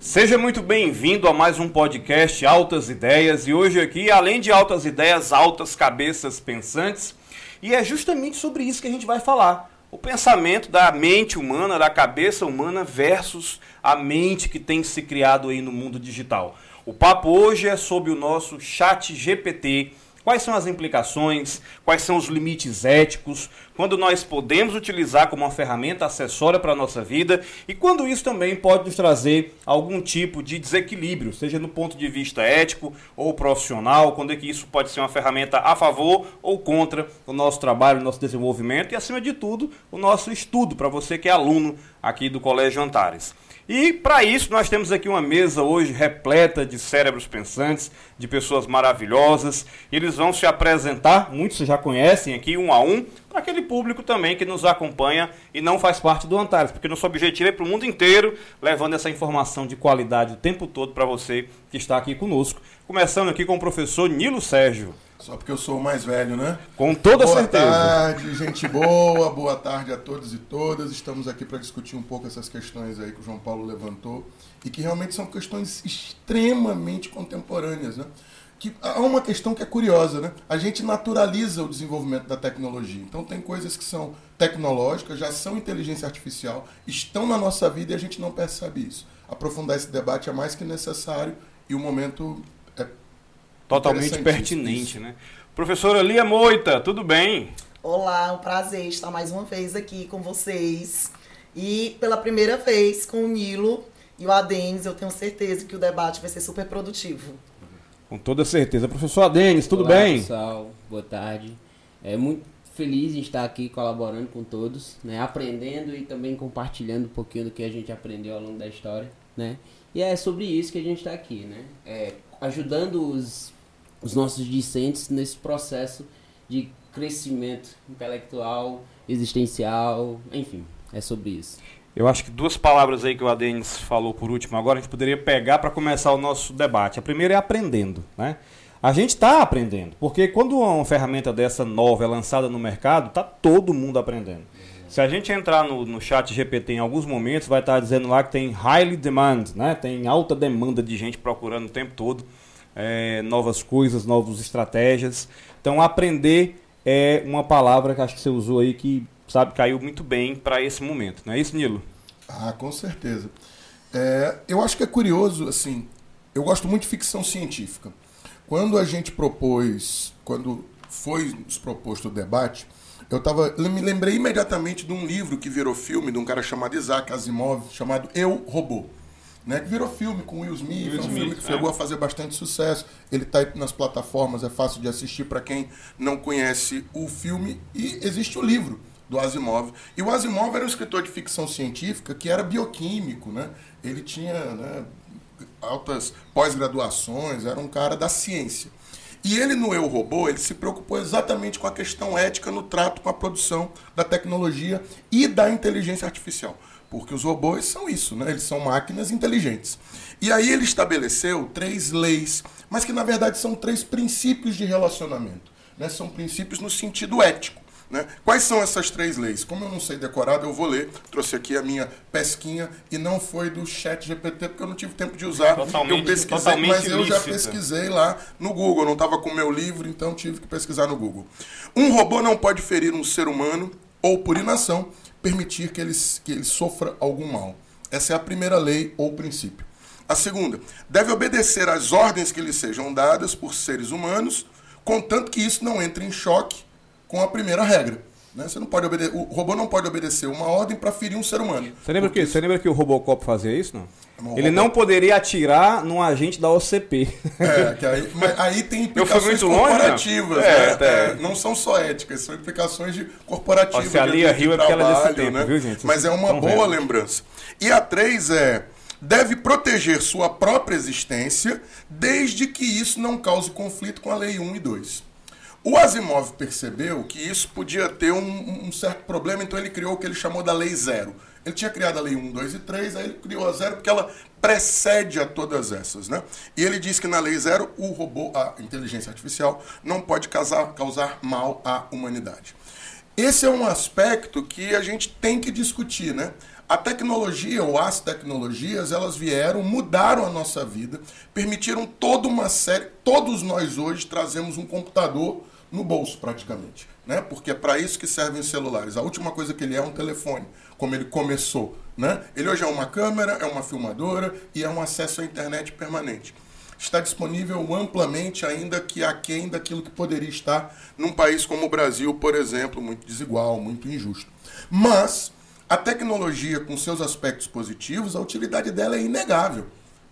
Seja muito bem-vindo a mais um podcast Altas Ideias e hoje aqui, além de altas ideias, altas cabeças pensantes, e é justamente sobre isso que a gente vai falar. O pensamento da mente humana, da cabeça humana versus a mente que tem se criado aí no mundo digital. O papo hoje é sobre o nosso chat GPT, Quais são as implicações? Quais são os limites éticos? Quando nós podemos utilizar como uma ferramenta acessória para a nossa vida e quando isso também pode nos trazer algum tipo de desequilíbrio, seja no ponto de vista ético ou profissional, quando é que isso pode ser uma ferramenta a favor ou contra o nosso trabalho, o nosso desenvolvimento e, acima de tudo, o nosso estudo, para você que é aluno aqui do Colégio Antares. E para isso nós temos aqui uma mesa hoje repleta de cérebros pensantes, de pessoas maravilhosas. Eles vão se apresentar, muitos já conhecem aqui um a um, para aquele público também que nos acompanha e não faz parte do Antares, porque nosso objetivo é para o mundo inteiro, levando essa informação de qualidade o tempo todo para você que está aqui conosco. Começando aqui com o professor Nilo Sérgio. Só porque eu sou o mais velho, né? Com toda boa certeza. Boa tarde, gente boa, boa tarde a todos e todas. Estamos aqui para discutir um pouco essas questões aí que o João Paulo levantou e que realmente são questões extremamente contemporâneas, né? Que há uma questão que é curiosa, né? A gente naturaliza o desenvolvimento da tecnologia. Então tem coisas que são tecnológicas, já são inteligência artificial, estão na nossa vida e a gente não percebe isso. Aprofundar esse debate é mais que necessário e o momento totalmente pertinente, né? Professora Lia Moita, tudo bem? Olá, um prazer estar mais uma vez aqui com vocês. E pela primeira vez com o Nilo e o Adenis, eu tenho certeza que o debate vai ser super produtivo. Com toda certeza. Professor Adenis, tudo Olá, bem? pessoal, boa tarde. É muito feliz em estar aqui colaborando com todos, né? aprendendo e também compartilhando um pouquinho do que a gente aprendeu ao longo da história. Né? E é sobre isso que a gente está aqui, né? É, ajudando os os nossos discentes nesse processo de crescimento intelectual, existencial, enfim, é sobre isso. Eu acho que duas palavras aí que o Adenis falou por último agora, a gente poderia pegar para começar o nosso debate. A primeira é aprendendo, né? A gente está aprendendo, porque quando uma ferramenta dessa nova é lançada no mercado, está todo mundo aprendendo. Se a gente entrar no, no chat GPT em alguns momentos, vai estar tá dizendo lá que tem highly demand, né? tem alta demanda de gente procurando o tempo todo é, novas coisas, novas estratégias. Então, aprender é uma palavra que acho que você usou aí que sabe caiu muito bem para esse momento, não é isso, Nilo? Ah, com certeza. É, eu acho que é curioso, assim, eu gosto muito de ficção científica. Quando a gente propôs, quando foi nos proposto o debate, eu tava, eu me lembrei imediatamente de um livro que virou filme de um cara chamado Isaac Asimov, chamado Eu Robô né? Que virou filme com Will Smith, Will é um filme que chegou é. a fazer bastante sucesso. Ele está nas plataformas, é fácil de assistir para quem não conhece o filme. E existe o livro do Asimov. E o Asimov era um escritor de ficção científica que era bioquímico, né? Ele tinha né, altas pós-graduações, era um cara da ciência. E ele no Eu Robô, ele se preocupou exatamente com a questão ética no trato com a produção da tecnologia e da inteligência artificial. Porque os robôs são isso, né? Eles são máquinas inteligentes. E aí ele estabeleceu três leis, mas que na verdade são três princípios de relacionamento. Né? São princípios no sentido ético. Né? Quais são essas três leis? Como eu não sei decorado, eu vou ler. Trouxe aqui a minha pesquinha e não foi do chat GPT, porque eu não tive tempo de usar. Totalmente, eu pesquisei, mas eu já pesquisei lá no Google. Eu não estava com o meu livro, então tive que pesquisar no Google. Um robô não pode ferir um ser humano ou, por inação, permitir que ele, que ele sofra algum mal. Essa é a primeira lei ou princípio. A segunda, deve obedecer às ordens que lhe sejam dadas por seres humanos, contanto que isso não entre em choque com a primeira regra. Né? Você não pode obede o robô não pode obedecer uma ordem para ferir um ser humano. Você lembra, que, você lembra que o Robocop fazia isso? Não? Ele não poderia atirar num agente da OCP. É, que aí, mas aí tem implicações corporativas. Longe, né? é, é. não são só éticas, são implicações de corporativas. Se a Lia Rio é porque ela é desse tempo, né? viu, gente? Mas é uma boa vendo. lembrança. E a três é deve proteger sua própria existência desde que isso não cause conflito com a lei 1 e 2. O Asimov percebeu que isso podia ter um, um, certo problema, então ele criou o que ele chamou da Lei Zero. Ele tinha criado a Lei 1, 2 e 3, aí ele criou a Zero porque ela precede a todas essas. Né? E ele diz que na Lei Zero o robô, a inteligência artificial, não pode causar, causar mal à humanidade. Esse é um aspecto que a gente tem que discutir. Né? A tecnologia ou as tecnologias, elas vieram, mudaram a nossa vida, permitiram toda uma série. Todos nós hoje trazemos um computador no bolso, praticamente. Né? Porque é para isso que servem os celulares. A última coisa que ele é é um telefone, como ele começou. Né? Ele hoje é uma câmera, é uma filmadora e é um acesso à internet permanente. Está disponível amplamente, ainda que aquém daquilo que poderia estar num país como o Brasil, por exemplo, muito desigual, muito injusto. Mas a tecnologia, com seus aspectos positivos, a utilidade dela é inegável.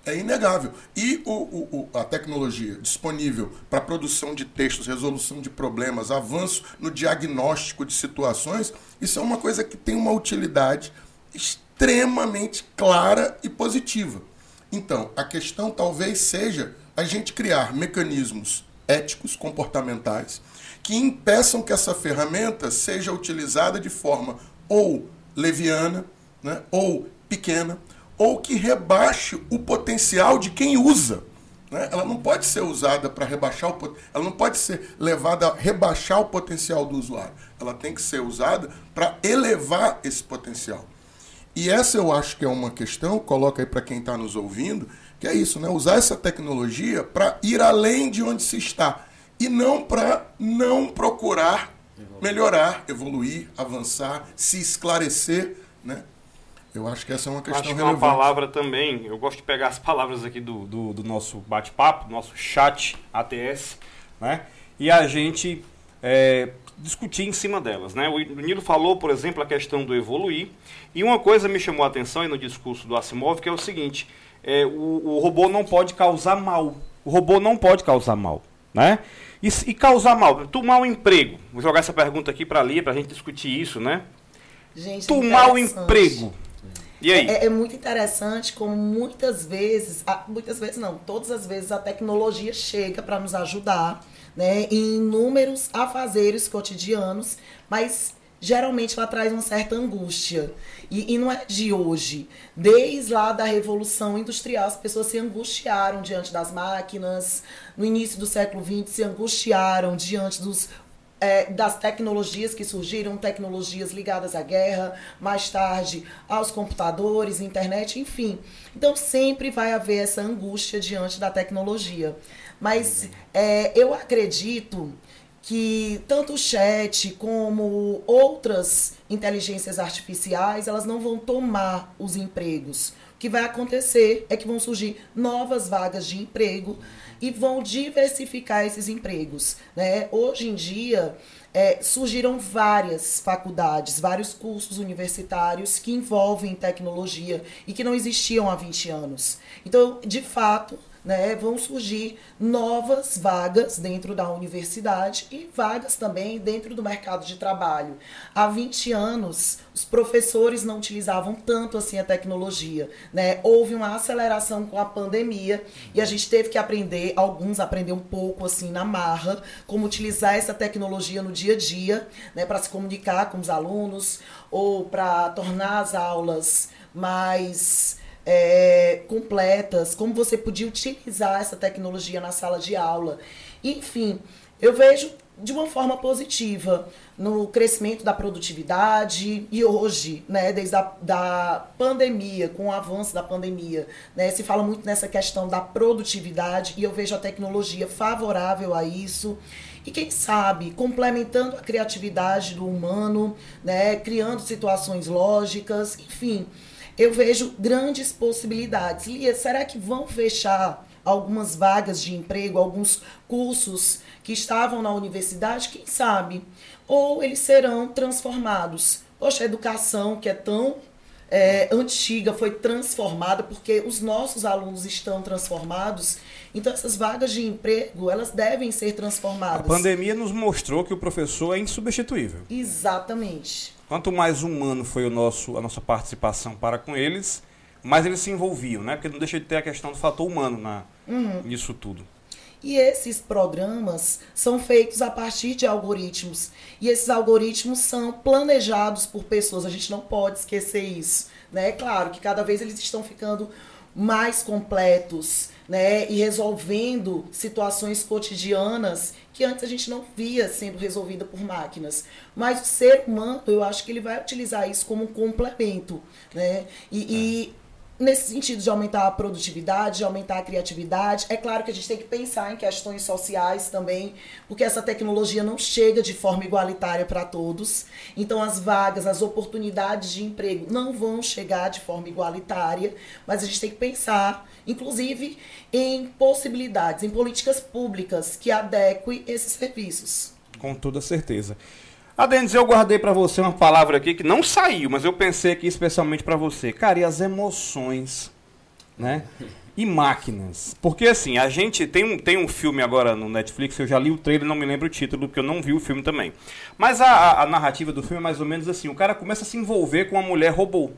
É inegável. E o, o, o, a tecnologia disponível para produção de textos, resolução de problemas, avanço no diagnóstico de situações, isso é uma coisa que tem uma utilidade extremamente clara e positiva. Então, a questão talvez seja a gente criar mecanismos éticos, comportamentais, que impeçam que essa ferramenta seja utilizada de forma ou leviana, né, ou pequena, ou que rebaixe o potencial de quem usa. Né? Ela não pode ser usada para rebaixar o ela não pode ser levada a rebaixar o potencial do usuário. Ela tem que ser usada para elevar esse potencial. E essa eu acho que é uma questão, coloca aí para quem está nos ouvindo, que é isso, né? Usar essa tecnologia para ir além de onde se está e não para não procurar melhorar, evoluir, avançar, se esclarecer, né? Eu acho que essa é uma questão acho que relevante. É uma palavra também, eu gosto de pegar as palavras aqui do, do, do nosso bate-papo, nosso chat ATS, né? E a gente é, discutir em cima delas, né? O Nilo falou, por exemplo, a questão do evoluir, e uma coisa me chamou a atenção aí no discurso do Asimov, que é o seguinte, é, o, o robô não pode causar mal. O robô não pode causar mal, né? E, e causar mal, tomar um emprego. Vou jogar essa pergunta aqui para ali, para a gente discutir isso, né? Gente, tomar um emprego. E aí? É, é, muito interessante como muitas vezes, muitas vezes não, todas as vezes a tecnologia chega para nos ajudar, né, em inúmeros afazeres cotidianos, mas geralmente ela traz uma certa angústia. E, e, não é de hoje. Desde lá da Revolução Industrial, as pessoas se angustiaram diante das máquinas. No início do século XX, se angustiaram diante dos, é, das tecnologias que surgiram, tecnologias ligadas à guerra, mais tarde aos computadores, internet, enfim. Então sempre vai haver essa angústia diante da tecnologia. Mas é, eu acredito que tanto o chat como outras inteligências artificiais, elas não vão tomar os empregos. O que vai acontecer é que vão surgir novas vagas de emprego e vão diversificar esses empregos. Né? Hoje em dia, é, surgiram várias faculdades, vários cursos universitários que envolvem tecnologia e que não existiam há 20 anos. Então, de fato, né, vão surgir novas vagas dentro da universidade e vagas também dentro do mercado de trabalho. Há 20 anos, os professores não utilizavam tanto assim a tecnologia, né? Houve uma aceleração com a pandemia e a gente teve que aprender, alguns aprender um pouco assim na marra, como utilizar essa tecnologia no dia a dia, né, para se comunicar com os alunos ou para tornar as aulas mais é, completas, como você podia utilizar essa tecnologia na sala de aula. Enfim, eu vejo de uma forma positiva no crescimento da produtividade e hoje, né, desde a da pandemia, com o avanço da pandemia, né, se fala muito nessa questão da produtividade e eu vejo a tecnologia favorável a isso. E quem sabe, complementando a criatividade do humano, né, criando situações lógicas, enfim, eu vejo grandes possibilidades. Lia, será que vão fechar algumas vagas de emprego, alguns cursos que estavam na universidade? Quem sabe? Ou eles serão transformados. Poxa, a educação que é tão é, antiga foi transformada porque os nossos alunos estão transformados. Então essas vagas de emprego elas devem ser transformadas. A pandemia nos mostrou que o professor é insubstituível. Exatamente. Quanto mais humano foi o nosso, a nossa participação para com eles, mais eles se envolviam, né? Porque não deixa de ter a questão do fator humano na, uhum. nisso tudo. E esses programas são feitos a partir de algoritmos. E esses algoritmos são planejados por pessoas. A gente não pode esquecer isso. Né? É claro que cada vez eles estão ficando mais completos, né? E resolvendo situações cotidianas que antes a gente não via sendo resolvida por máquinas. Mas o ser humano, eu acho que ele vai utilizar isso como um complemento, né? E, é. e nesse sentido de aumentar a produtividade, de aumentar a criatividade. É claro que a gente tem que pensar em questões sociais também, porque essa tecnologia não chega de forma igualitária para todos. Então as vagas, as oportunidades de emprego não vão chegar de forma igualitária, mas a gente tem que pensar, inclusive, em possibilidades, em políticas públicas que adequem esses serviços. Com toda certeza. A ah, Denis, eu guardei para você uma palavra aqui que não saiu, mas eu pensei aqui especialmente para você. Cara, e as emoções, né? E máquinas. Porque assim, a gente tem um, tem um filme agora no Netflix, eu já li o trailer, não me lembro o título, porque eu não vi o filme também. Mas a, a, a narrativa do filme é mais ou menos assim: o cara começa a se envolver com uma mulher robô.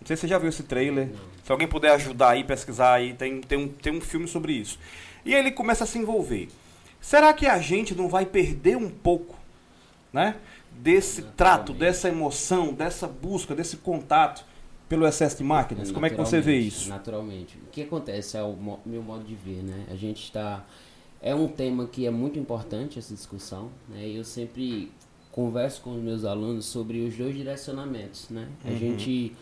Não sei se você já viu esse trailer. Se alguém puder ajudar aí, pesquisar aí, tem, tem, um, tem um filme sobre isso. E ele começa a se envolver. Será que a gente não vai perder um pouco, né? desse trato, dessa emoção, dessa busca, desse contato pelo excesso de máquinas? Como é que você vê isso? Naturalmente. O que acontece é o meu modo de ver, né? A gente está é um tema que é muito importante essa discussão, né? Eu sempre converso com os meus alunos sobre os dois direcionamentos, né? A uhum. gente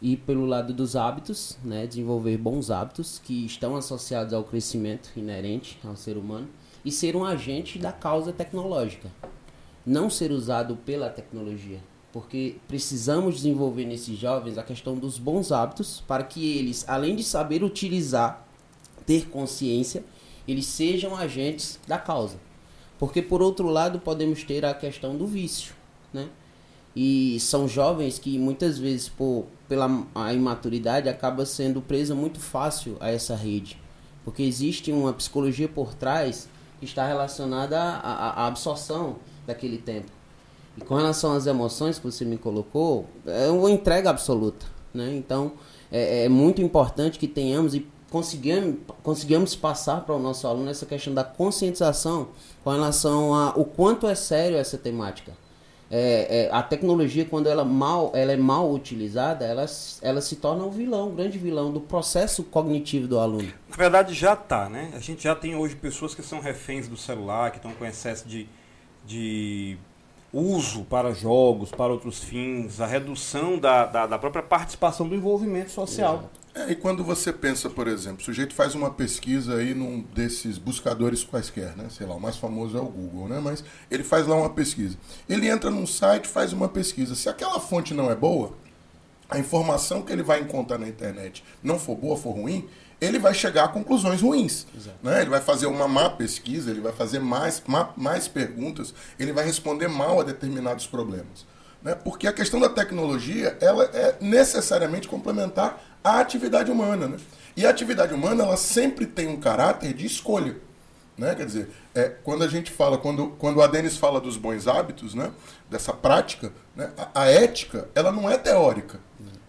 ir pelo lado dos hábitos, né? Desenvolver bons hábitos que estão associados ao crescimento inerente ao ser humano e ser um agente da causa tecnológica, não ser usado pela tecnologia. Porque precisamos desenvolver nesses jovens a questão dos bons hábitos para que eles, além de saber utilizar, ter consciência, eles sejam agentes da causa. Porque por outro lado podemos ter a questão do vício, né? E são jovens que muitas vezes por pela a imaturidade acaba sendo presa muito fácil a essa rede, porque existe uma psicologia por trás que está relacionada à, à absorção daquele tempo. E com relação às emoções que você me colocou, é uma entrega absoluta. Né? Então, é, é muito importante que tenhamos e consigamos, consigamos passar para o nosso aluno essa questão da conscientização com relação a o quanto é sério essa temática. É, é, a tecnologia, quando ela, mal, ela é mal utilizada, ela, ela se torna um vilão, um grande vilão do processo cognitivo do aluno. Na verdade, já está, né? A gente já tem hoje pessoas que são reféns do celular, que estão com excesso de, de uso para jogos, para outros fins, a redução da, da, da própria participação do envolvimento social. É, e quando você pensa, por exemplo, o sujeito faz uma pesquisa aí num desses buscadores quaisquer, né? Sei lá, o mais famoso é o Google, né? Mas ele faz lá uma pesquisa. Ele entra num site, faz uma pesquisa. Se aquela fonte não é boa, a informação que ele vai encontrar na internet não for boa, for ruim, ele vai chegar a conclusões ruins. Né? Ele vai fazer uma má pesquisa, ele vai fazer mais, mais perguntas, ele vai responder mal a determinados problemas. Né? Porque a questão da tecnologia ela é necessariamente complementar à atividade humana. Né? E a atividade humana ela sempre tem um caráter de escolha. Né? Quer dizer, é, quando a gente fala, quando, quando a Denis fala dos bons hábitos, né? dessa prática, né? a, a ética ela não é teórica.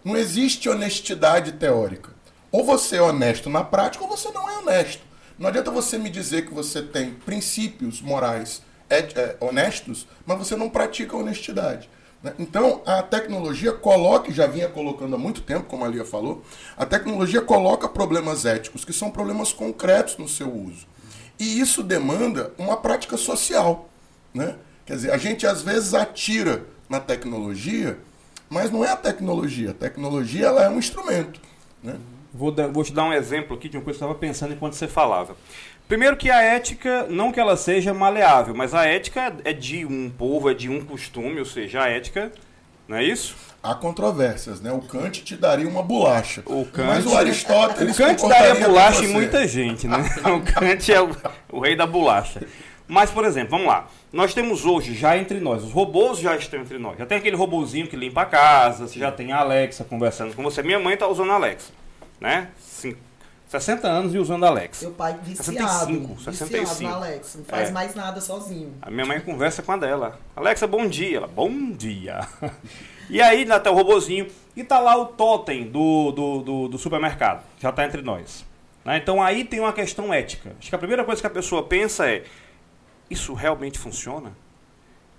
Não existe honestidade teórica. Ou você é honesto na prática ou você não é honesto. Não adianta você me dizer que você tem princípios morais é, é, honestos, mas você não pratica honestidade. Né? Então, a tecnologia coloca, já vinha colocando há muito tempo, como a Lia falou, a tecnologia coloca problemas éticos, que são problemas concretos no seu uso. E isso demanda uma prática social. Né? Quer dizer, a gente às vezes atira na tecnologia, mas não é a tecnologia. A tecnologia ela é um instrumento. Né? Vou, dar, vou te dar um exemplo aqui de uma coisa que eu estava pensando enquanto você falava. Primeiro que a ética, não que ela seja maleável, mas a ética é de um povo, é de um costume, ou seja, a ética, não é isso? Há controvérsias, né? O Kant te daria uma bolacha. O Kant, mas o Aristóteles. O Kant daria bolacha em muita gente, né? o Kant é o, o rei da bolacha. Mas, por exemplo, vamos lá. Nós temos hoje, já entre nós, os robôs já estão entre nós. Já tem aquele robozinho que limpa a casa, você já tem a Alexa conversando com você. Minha mãe está usando a Alexa né? 60 anos e usando a Alexa. Meu pai viciado, 65, 65. viciado na Alexa, não faz é. mais nada sozinho. A minha mãe conversa com a dela. Alexa, bom dia. Ela, bom dia. e aí, tá o robozinho. E tá lá o totem do, do, do, do supermercado. Já tá entre nós. Né? Então aí tem uma questão ética. Acho que a primeira coisa que a pessoa pensa é: isso realmente funciona?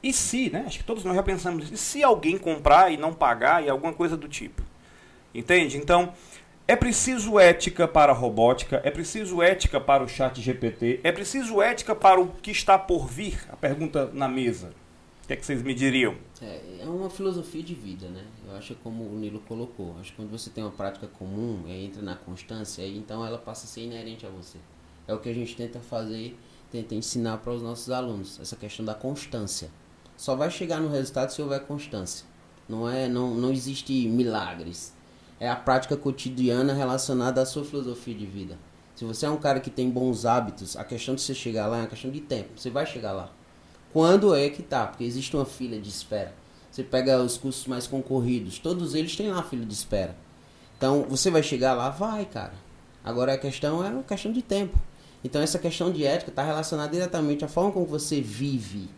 E se, né? Acho que todos nós já pensamos, e se alguém comprar e não pagar e alguma coisa do tipo? Entende? Então, É preciso ética para a robótica? É preciso ética para o chat GPT? É preciso ética para o que está por vir? A pergunta na mesa. O que, é que vocês me diriam? É, é uma filosofia de vida, né? Eu acho como o Nilo colocou. Acho que quando você tem uma prática comum, entra na constância, então ela passa a ser inerente a você. É o que a gente tenta fazer, tenta ensinar para os nossos alunos, essa questão da constância. Só vai chegar no resultado se houver constância. Não é, não, não existe milagres é a prática cotidiana relacionada à sua filosofia de vida. Se você é um cara que tem bons hábitos, a questão de você chegar lá é uma questão de tempo. Você vai chegar lá. Quando é que tá? Porque existe uma fila de espera. Você pega os cursos mais concorridos, todos eles têm lá fila de espera. Então, você vai chegar lá? Vai, cara. Agora a questão é uma questão de tempo. Então, essa questão de ética está relacionada diretamente à forma como você vive.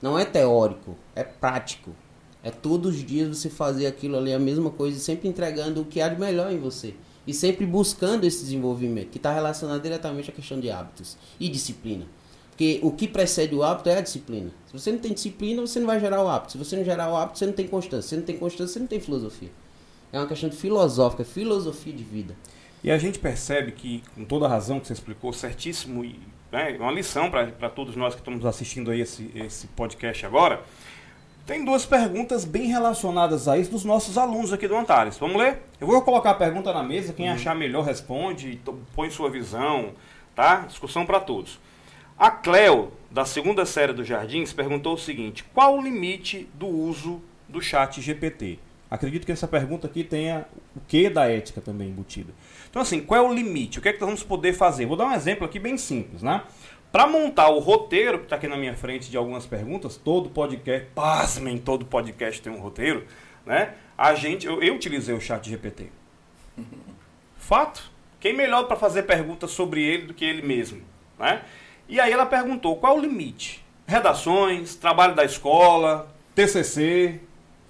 Não é teórico, é prático. É todos os dias você fazer aquilo ali, a mesma coisa, sempre entregando o que há de melhor em você. E sempre buscando esse desenvolvimento, que está relacionado diretamente à questão de hábitos e disciplina. Porque o que precede o hábito é a disciplina. Se você não tem disciplina, você não vai gerar o hábito. Se você não gerar o hábito, você não tem constância. Se você não tem constância, você não tem filosofia. É uma questão filosófica, filosofia de vida. E a gente percebe que, com toda a razão que você explicou, certíssimo, e né, uma lição para todos nós que estamos assistindo aí esse, esse podcast agora, tem duas perguntas bem relacionadas a isso dos nossos alunos aqui do Antares. Vamos ler? Eu vou colocar a pergunta na mesa, quem uhum. achar melhor responde, põe sua visão, tá? Discussão para todos. A Cleo, da segunda série do Jardins, perguntou o seguinte: qual o limite do uso do chat GPT? Acredito que essa pergunta aqui tenha o que da ética também embutida. Então, assim, qual é o limite? O que é que nós vamos poder fazer? Vou dar um exemplo aqui bem simples, né? Para montar o roteiro, que está aqui na minha frente de algumas perguntas, todo podcast, pasmem, todo podcast tem um roteiro, né? A gente, eu, eu utilizei o chat GPT. Fato. Quem melhor para fazer perguntas sobre ele do que ele mesmo, né? E aí ela perguntou, qual o limite? Redações, trabalho da escola, TCC,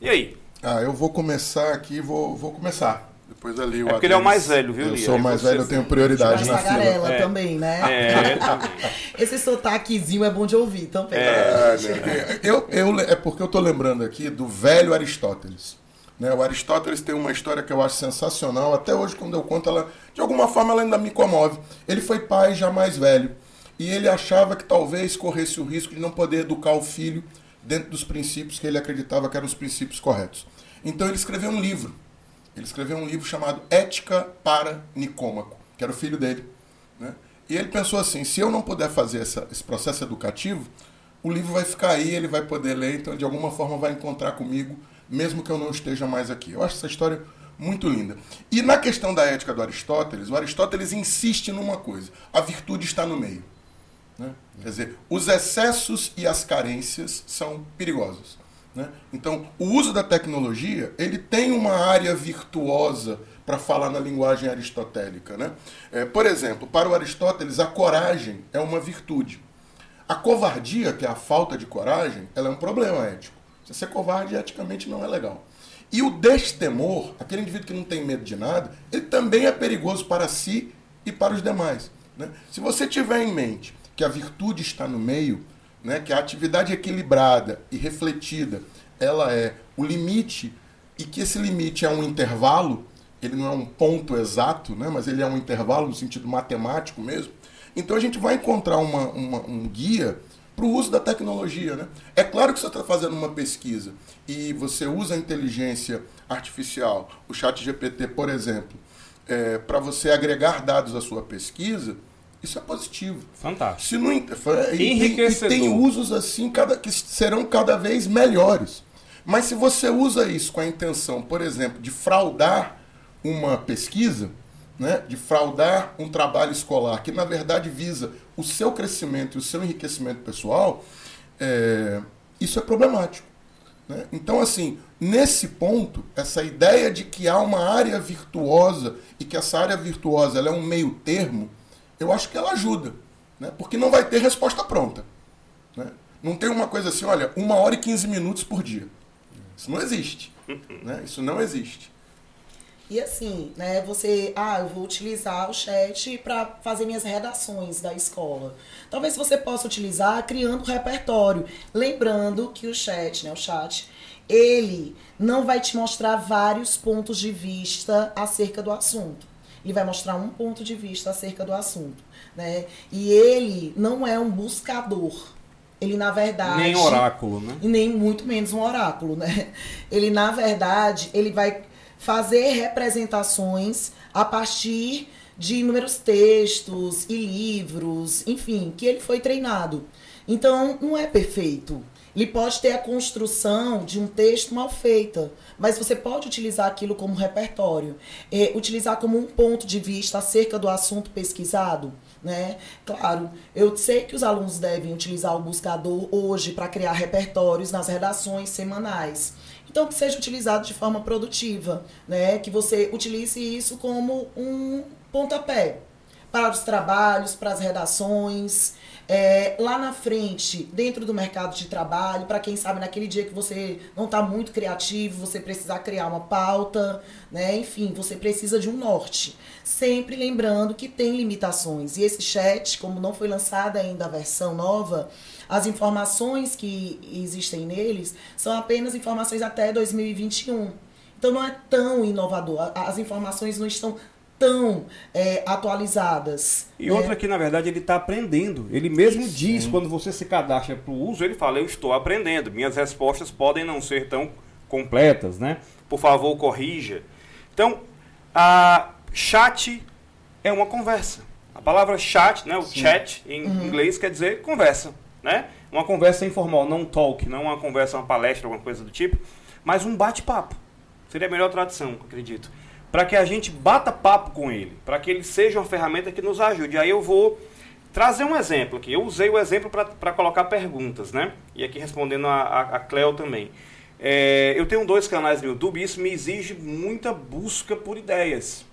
e aí? Ah, eu vou começar aqui, vou, vou começar. Depois ali o é porque ele é o mais velho, viu, Eu sou o mais velho, eu tenho prioridade na fila. é. também, né? É, também. Esse sotaquezinho é bom de ouvir também. É, é, eu, eu, é porque eu estou lembrando aqui do velho Aristóteles. Né? O Aristóteles tem uma história que eu acho sensacional. Até hoje, quando eu conto ela, de alguma forma ela ainda me comove. Ele foi pai já mais velho. E ele achava que talvez corresse o risco de não poder educar o filho dentro dos princípios que ele acreditava que eram os princípios corretos. Então ele escreveu um livro ele escreveu um livro chamado Ética para Nicômaco, que era o filho dele. Né? E ele pensou assim: se eu não puder fazer essa, esse processo educativo, o livro vai ficar aí, ele vai poder ler, então de alguma forma vai encontrar comigo, mesmo que eu não esteja mais aqui. Eu acho essa história muito linda. E na questão da ética do Aristóteles, o Aristóteles insiste numa coisa: a virtude está no meio. Né? Quer dizer, os excessos e as carências são perigosos. Né? Então, o uso da tecnologia ele tem uma área virtuosa para falar na linguagem aristotélica. Né? É, por exemplo, para o Aristóteles, a coragem é uma virtude. A covardia, que é a falta de coragem, ela é um problema ético. Você ser covarde eticamente não é legal. E o destemor, aquele indivíduo que não tem medo de nada, ele também é perigoso para si e para os demais. Né? Se você tiver em mente que a virtude está no meio, né, que a atividade equilibrada e refletida, ela é o limite e que esse limite é um intervalo, ele não é um ponto exato, né, mas ele é um intervalo no sentido matemático mesmo. Então a gente vai encontrar uma, uma, um guia para o uso da tecnologia. Né? É claro que você está fazendo uma pesquisa e você usa a inteligência artificial, o chat GPT, por exemplo, é, para você agregar dados à sua pesquisa, isso é positivo. Fantástico. Se não, e, e tem usos assim cada, que serão cada vez melhores. Mas se você usa isso com a intenção, por exemplo, de fraudar uma pesquisa, né, de fraudar um trabalho escolar, que na verdade visa o seu crescimento e o seu enriquecimento pessoal, é, isso é problemático. Né? Então, assim, nesse ponto, essa ideia de que há uma área virtuosa e que essa área virtuosa é um meio termo, eu acho que ela ajuda, né? porque não vai ter resposta pronta. Né? Não tem uma coisa assim, olha, uma hora e 15 minutos por dia. Isso não existe. Né? Isso não existe. E assim, né, você, ah, eu vou utilizar o chat para fazer minhas redações da escola. Talvez você possa utilizar criando um repertório, lembrando que o chat, né, o chat, ele não vai te mostrar vários pontos de vista acerca do assunto. Ele vai mostrar um ponto de vista acerca do assunto, né? E ele não é um buscador. Ele, na verdade... Nem oráculo, né? E nem muito menos um oráculo, né? Ele, na verdade, ele vai fazer representações a partir de inúmeros textos e livros, enfim, que ele foi treinado. Então, não é perfeito. Ele pode ter a construção de um texto mal feita, mas você pode utilizar aquilo como repertório, é, utilizar como um ponto de vista acerca do assunto pesquisado. Né? Claro, eu sei que os alunos devem utilizar o buscador hoje para criar repertórios nas redações semanais. Então, que seja utilizado de forma produtiva, né? que você utilize isso como um pontapé para os trabalhos, para as redações, é, lá na frente, dentro do mercado de trabalho, para quem sabe naquele dia que você não está muito criativo, você precisar criar uma pauta, né? Enfim, você precisa de um norte. Sempre lembrando que tem limitações. E esse chat, como não foi lançada ainda a versão nova, as informações que existem neles são apenas informações até 2021. Então não é tão inovador. As informações não estão tão é, atualizadas. E né? outra que, na verdade, ele está aprendendo. Ele mesmo Isso. diz, quando você se cadastra para o uso, ele fala, eu estou aprendendo. Minhas respostas podem não ser tão completas, né? Por favor, corrija. Então, a chat é uma conversa. A palavra chat, né, o Sim. chat em uhum. inglês quer dizer conversa, né? Uma conversa informal, não talk, não uma conversa, uma palestra, alguma coisa do tipo, mas um bate-papo. Seria a melhor tradução, acredito para que a gente bata papo com ele, para que ele seja uma ferramenta que nos ajude. Aí eu vou trazer um exemplo aqui. Eu usei o exemplo para colocar perguntas, né? E aqui respondendo a, a, a Cleo também. É, eu tenho dois canais no YouTube e isso me exige muita busca por ideias.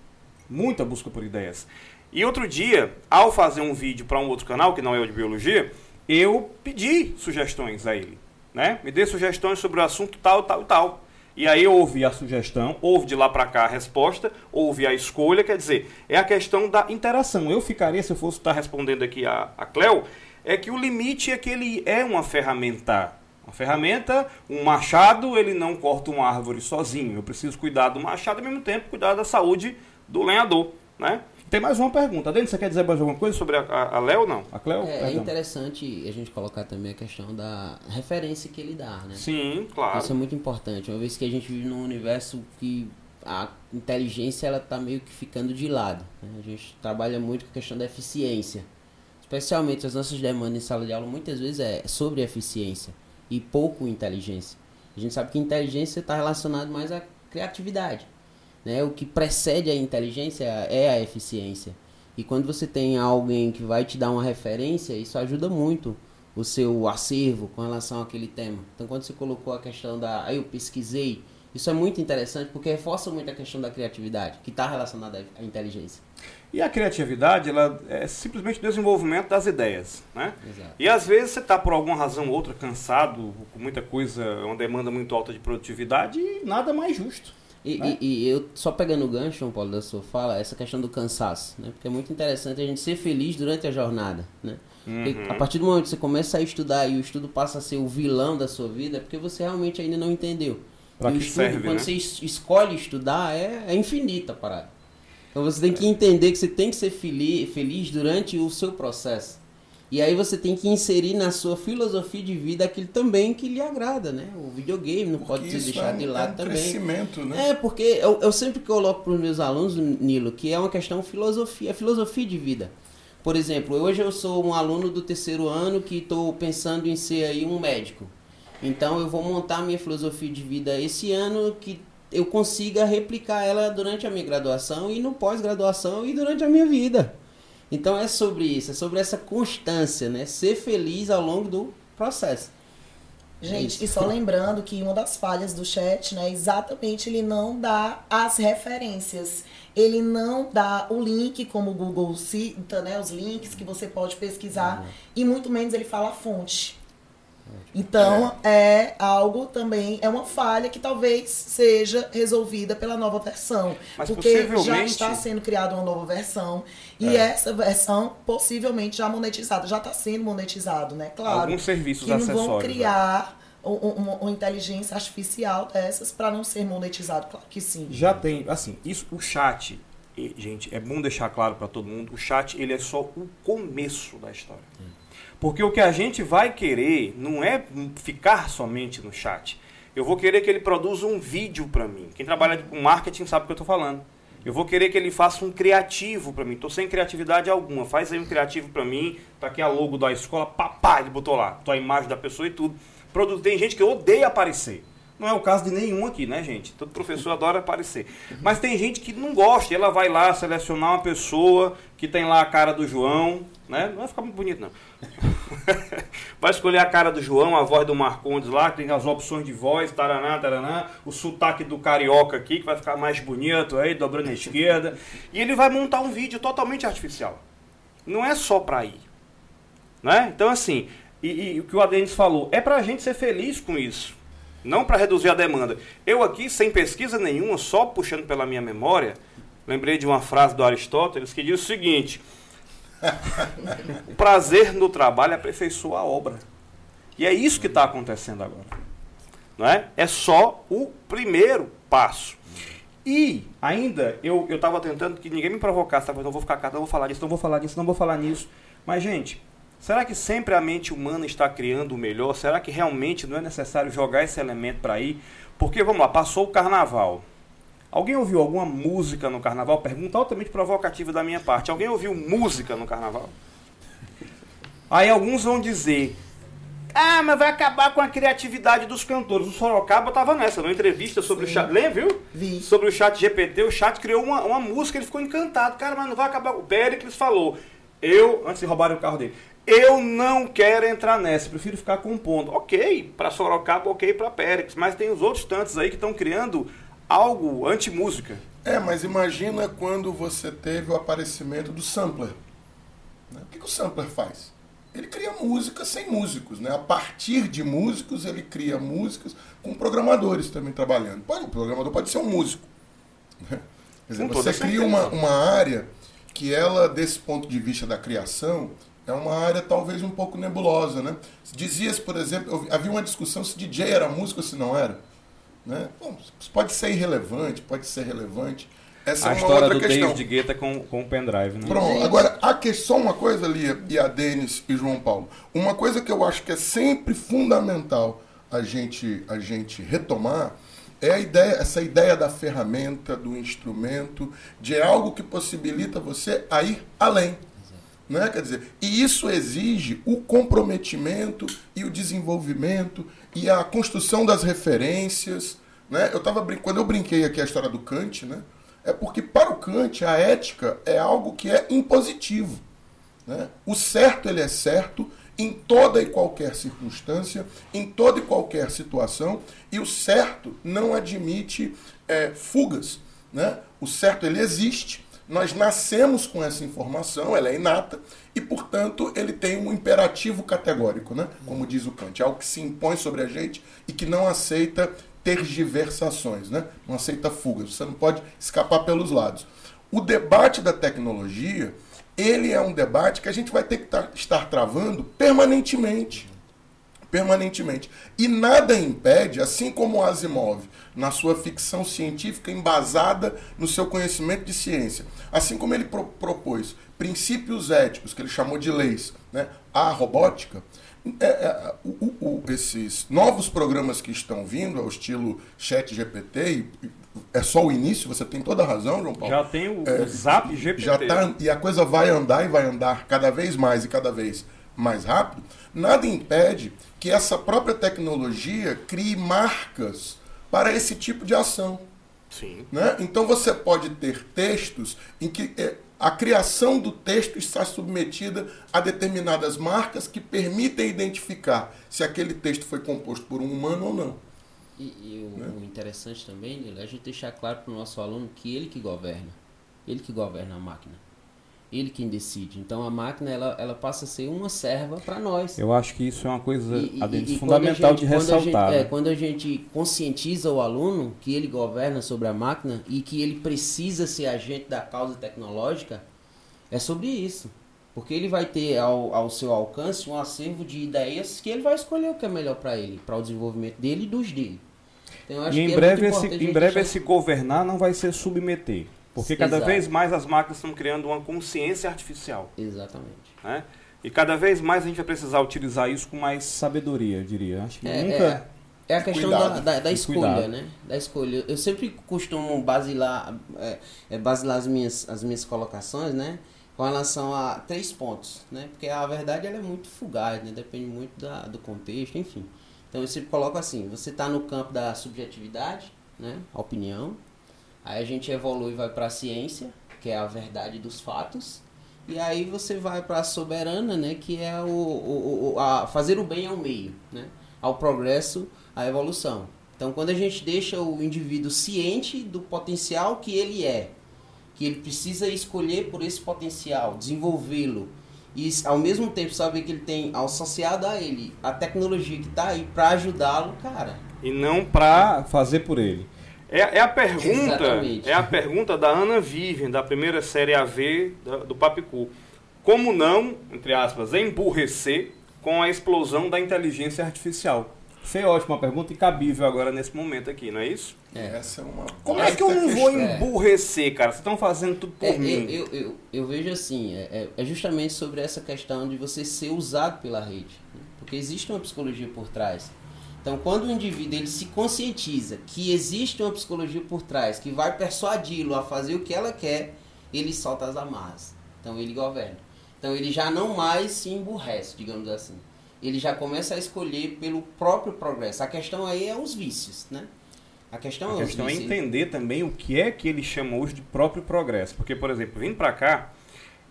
Muita busca por ideias. E outro dia, ao fazer um vídeo para um outro canal, que não é o de biologia, eu pedi sugestões a ele. Né? Me dê sugestões sobre o assunto tal, tal e tal. E aí houve a sugestão, houve de lá para cá a resposta, houve a escolha, quer dizer, é a questão da interação. Eu ficaria, se eu fosse estar respondendo aqui a, a Cleo, é que o limite é que ele é uma ferramenta. Uma ferramenta, um machado, ele não corta uma árvore sozinho. Eu preciso cuidar do machado e ao mesmo tempo cuidar da saúde do lenhador, né? Tem mais uma pergunta. Dentro, você quer dizer mais alguma coisa sobre a, a, Léo não? A Cleo? É, é, interessante a gente colocar também a questão da referência que ele dá, né? Sim, claro. Isso é muito importante. Uma vez que a gente vive num universo que a inteligência ela está meio que ficando de lado. Né? A gente trabalha muito com a questão da eficiência. Especialmente as nossas demandas em sala de aula muitas vezes é sobre eficiência e pouco inteligência. A gente sabe que inteligência está relacionado mais à criatividade. Né? O que precede a inteligência é a eficiência. E quando você tem alguém que vai te dar uma referência, isso ajuda muito o seu acervo com relação àquele tema. Então, quando você colocou a questão da. Aí eu pesquisei, isso é muito interessante porque reforça muito a questão da criatividade, que está relacionada à inteligência. E a criatividade, ela é simplesmente o desenvolvimento das ideias, né? Exato. E às vezes você está por alguma razão ou outra cansado, com muita coisa, uma demanda muito alta de produtividade e nada mais justo e, né? e, e, eu, só pegando o gancho, João Paulo, da sua fala, essa questão do cansaço, né? Porque é muito interessante a gente ser feliz durante a jornada, né? Uhum. a partir do momento que você começa a estudar e o estudo passa a ser o vilão da sua vida, é porque você realmente ainda não entendeu. Pra e o estudo, serve, quando né? você escolhe estudar, é, é infinita a parada. Então você tem que entender que você tem que ser feliz, feliz durante o seu processo. E aí você tem que inserir na sua filosofia de vida aquilo também que lhe agrada, né? O videogame não porque pode ser deixado é um, de lado é um também. Crescimento, né? É, porque eu, eu sempre coloco para os meus alunos, Nilo, que é uma questão filosofia, é filosofia de vida. Por exemplo, hoje eu sou um aluno do terceiro ano que estou pensando em ser aí um médico. Então eu vou montar minha filosofia de vida esse ano que eu consiga replicar ela durante a minha graduação e no pós-graduação e durante a minha vida. Então é sobre isso, é sobre essa constância, né? Ser feliz ao longo do processo. Gente, é e só lembrando que uma das falhas do chat, né, exatamente ele não dá as referências. Ele não dá o link, como o Google cita, né, os links que você pode pesquisar, uhum. e muito menos ele fala a fonte. Então, é. é. algo também, é uma falha que talvez seja resolvida pela nova versão. Mas porque possivelmente... já está sendo criada uma nova versão. E é. essa versão, possivelmente, já monetizada. Já está sendo monetizado, né? Claro. Alguns serviços que não acessórios. vão né? criar uma, uma, inteligência artificial dessas para não ser monetizado. Claro que sim. Já tem, assim, isso, o chat, gente, é bom deixar claro para todo mundo, o chat ele é só o começo da história. Porque o que a gente vai querer não é ficar somente no chat. Eu vou querer que ele produza um vídeo para mim. Quem trabalha com marketing sabe o que eu estou falando. Eu vou querer que ele faça um criativo para mim. Estou sem criatividade alguma. Faz aí um criativo para mim. Tá aqui a logo da escola. Papá, ele botou lá. Tua imagem da pessoa e tudo. Tem gente que odeia aparecer. Não é o caso de nenhum aqui, né, gente? Todo professor adora aparecer. Mas tem gente que não gosta. Ela vai lá selecionar uma pessoa que tem lá a cara do João, né? Não vai ficar muito bonito, não. vai escolher a cara do João, a voz do Marcondes lá, que tem as opções de voz, taraná, taraná, o sotaque do carioca aqui, que vai ficar mais bonito aí, dobrando a esquerda. E ele vai montar um vídeo totalmente artificial. Não é só pra ir. Né? Então, assim, e, e o que o Adenis falou, é pra gente ser feliz com isso não para reduzir a demanda. Eu aqui, sem pesquisa nenhuma, só puxando pela minha memória, lembrei de uma frase do Aristóteles que diz o seguinte: o prazer no trabalho aperfeiçoa a obra. E é isso que está acontecendo agora. Não é? é só o primeiro passo. E ainda, eu estava tentando que ninguém me provocasse, tá? não vou ficar cá, não vou falar disso, não vou falar disso, não vou falar nisso. Mas, gente, Será que sempre a mente humana está criando o melhor? Será que realmente não é necessário jogar esse elemento para aí? Porque, vamos lá, passou o carnaval. Alguém ouviu alguma música no carnaval? Pergunta altamente provocativa da minha parte. Alguém ouviu música no carnaval? Aí alguns vão dizer: Ah, mas vai acabar com a criatividade dos cantores. O Sorocaba estava nessa, numa entrevista sobre Sim. o chat. Lembra, viu? Vi. Sobre o chat GPT. O chat criou uma, uma música, ele ficou encantado. Cara, mas não vai acabar. O Péricles falou: Eu, antes de roubarem o carro dele, eu não quero entrar nessa, prefiro ficar compondo. Ok, para Sorocaba, ok para Pérez, mas tem os outros tantos aí que estão criando algo anti-música. É, mas imagina quando você teve o aparecimento do sampler. Né? O que, que o sampler faz? Ele cria música sem músicos, né? A partir de músicos, ele cria músicas com programadores também trabalhando. Pode, o programador pode ser um músico. Né? Quer dizer, você cria uma, uma área que ela, desse ponto de vista da criação, é uma área talvez um pouco nebulosa, né? Dizia-se, por exemplo, havia uma discussão se DJ era músico ou se não era. Né? Bom, pode ser irrelevante, pode ser relevante. Essa a é uma história outra do questão. David Guetta com, com o pendrive, né? Pronto, agora, a questão, uma coisa ali, e a Denis e João Paulo, uma coisa que eu acho que é sempre fundamental a gente, a gente retomar é a ideia, essa ideia da ferramenta, do instrumento, de algo que possibilita você a ir além. Né? Quer dizer, e isso exige o comprometimento e o desenvolvimento e a construção das referências. Né? Eu tava, quando eu brinquei aqui a história do Kant, né? é porque para o Kant a ética é algo que é impositivo. Né? O certo ele é certo em toda e qualquer circunstância, em toda e qualquer situação, e o certo não admite é, fugas. Né? O certo ele existe, nós nascemos com essa informação, ela é inata, e, portanto, ele tem um imperativo categórico, né? como diz o Kant, é algo que se impõe sobre a gente e que não aceita tergiversações, né? não aceita fugas, você não pode escapar pelos lados. O debate da tecnologia, ele é um debate que a gente vai ter que estar travando permanentemente permanentemente. E nada impede, assim como Asimov, na sua ficção científica embasada no seu conhecimento de ciência, assim como ele pro propôs princípios éticos, que ele chamou de leis, né, à robótica, é, é, o, o, esses novos programas que estão vindo, ao estilo Chat GPT, é só o início, você tem toda a razão, João Paulo. Já tem o, é, Zap GPT. Já tá, e a coisa vai andar e vai andar cada vez mais e cada vez mais rápido. Nada impede que essa própria tecnologia crie marcas para esse tipo de ação. Sim. Né? Então você pode ter textos em que é, a criação do texto está submetida a determinadas marcas que permitem identificar se aquele texto foi composto por um humano ou não. E, e o, né? o, interessante também é a gente deixar claro para o nosso aluno que ele que governa. Ele que governa a máquina ele quem decide. Então a máquina ela, ela passa a ser uma serva para nós. Eu acho que isso é uma coisa e, e, fundamental gente, de ressaltar. Quando a, gente, é, quando a gente conscientiza o aluno que ele governa sobre a máquina e que ele precisa ser agente da causa tecnológica, é sobre isso. Porque ele vai ter ao, ao seu alcance um acervo de ideias que ele vai escolher o que é melhor para ele, para o desenvolvimento dele e dos dele. Então, e em, é breve esse, em breve esse governar não vai ser submeter Porque cada Exato. vez mais as máquinas estão criando uma consciência artificial. Exatamente. Né? E cada vez mais a gente vai precisar utilizar isso com mais sabedoria, eu diria. Acho que É, nunca. É a questão Cuidado. da, da, da escolha, cuidado. né? Da escolha. Eu sempre costumo basilar, é, é, basilar as, minhas, as minhas colocações, né? Com relação a três pontos, né? Porque a verdade ela é muito fugaz, né? Depende muito da, do contexto, enfim. Então eu sempre coloco assim, você está no campo da subjetividade, né? A opinião. Aí a gente evolui e vai para a ciência, que é a verdade dos fatos. E aí você vai para a soberana, né? Que é o, o, o- a fazer o bem ao meio, né? Ao progresso, à evolução. Então quando a gente deixa o indivíduo ciente do potencial que ele é, que ele precisa escolher por esse potencial, desenvolvê-lo e ao mesmo tempo saber que ele tem associado a ele a tecnologia que está aí para ajudá-lo, cara. E não para fazer por ele. É, é a pergunta, Exatamente. é a pergunta da Ana Vivian, da primeira série AV da- do Papicu. Como não, entre aspas, emburrecer com a explosão da inteligência artificial? Foi ótima pergunta e cabível agora nesse momento aqui, não é isso? Essa é uma. Como é que eu não vou. É. emburrecer, cara? Vocês estão fazendo tudo por É, mim. eu, eu, eu, eu vejo assim, é, é- é justamente sobre essa questão de você ser usado pela rede. né? Porque existe uma psicologia por trás. Então, quando o indivíduo ele se conscientiza que existe uma psicologia por trás que vai persuadi-lo a fazer o que ela quer, ele solta as amarras. Então, ele governa. Então, ele já não mais se emburrece, digamos assim. Ele já começa a escolher pelo próprio progresso. A questão aí é os vícios, né? A questão, A é questão é entender também o que é que ele chama hoje de próprio progresso. Porque, por exemplo, vindo pra cá,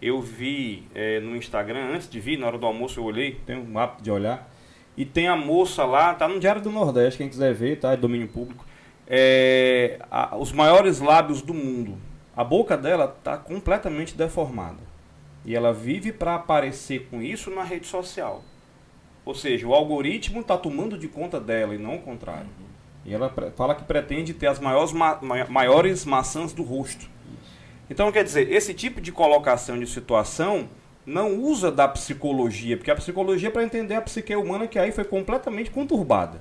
eu vi é, no Instagram, antes de vir, na hora do almoço eu olhei, tem um hábito de olhar, e tem a moça lá, tá no Diário do Nordeste, quem quiser ver, tá? É domínio público. É, a- os maiores lábios do mundo. A boca dela tá completamente deformada. E ela vive para aparecer com isso na rede social. Ou seja, o algoritmo está tomando de conta dela e não o contrário. E ela fala que pretende ter as maiores, ma- ma- maiores maçãs do rosto. Então, quer dizer, esse tipo de colocação de situação não usa da psicologia, porque a psicologia é para entender a psique humana que aí foi completamente conturbada.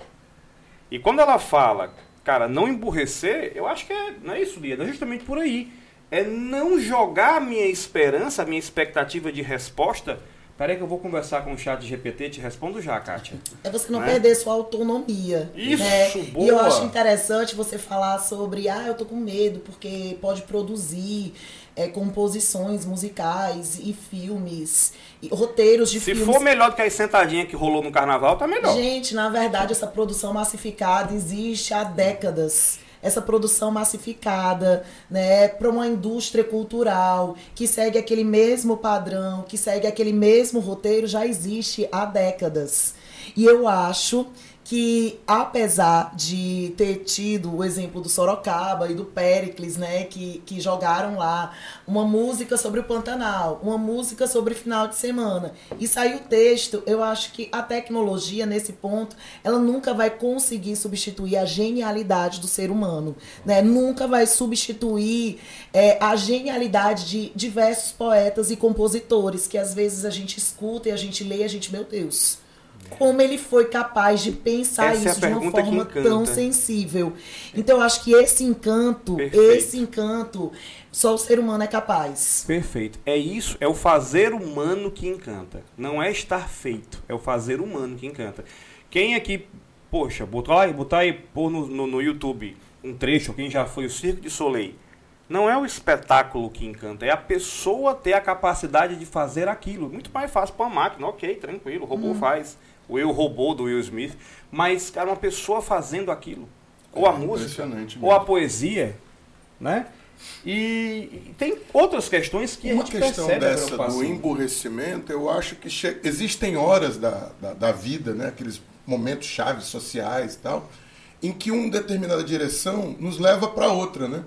E quando ela fala, cara, não emburrecer, eu acho que é, não é isso, Lia, é justamente por aí. É não jogar a minha esperança, a minha expectativa de resposta. Peraí que eu vou conversar com o chat GPT e te respondo já, Kátia. É você não Né? perder sua autonomia. Isso, né? boa. E eu acho interessante você falar sobre, ah, eu tô com medo, porque pode produzir é, composições musicais e filmes, e roteiros de Se filmes. for melhor do que a sentadinha que rolou no carnaval, tá melhor. Gente, na verdade, essa produção massificada existe há décadas. Essa produção massificada, né, para uma indústria cultural que segue aquele mesmo padrão, que segue aquele mesmo roteiro, já existe há décadas. E eu acho que apesar de ter tido o exemplo do Sorocaba e do Pericles, né, que, que jogaram lá uma música sobre o Pantanal, uma música sobre final de semana, e saiu o texto, eu acho que a tecnologia, nesse ponto, ela nunca vai conseguir substituir a genialidade do ser humano, né? Nunca vai substituir é, a genialidade de diversos poetas e compositores, que às vezes a gente escuta e a gente lê e a gente, meu Deus... Como ele foi capaz de pensar Essa é isso de uma forma tão sensível. Então eu acho que esse encanto, Perfeito. esse encanto, só o ser humano é capaz. Perfeito. É isso, é o fazer humano que encanta. Não é estar feito, é o fazer humano que encanta. Quem aqui, poxa, botar aí, botar aí pôr no, no, no YouTube um trecho, quem já foi o Circo de Soleil. Não é o espetáculo que encanta, é a pessoa ter a capacidade de fazer aquilo. Muito mais fácil para uma máquina, ok, tranquilo, o robô faz. O eu robô do Will Smith. Mas, cara, uma pessoa fazendo aquilo. Ou a É música, impressionante ou a poesia, né? E tem outras questões que a Uma gente questão percebe a dessa do emburrecimento, eu acho que che- existem horas da, da, da vida, né, aqueles momentos chaves sociais e tal, em que uma determinada direção nos leva para outra, né?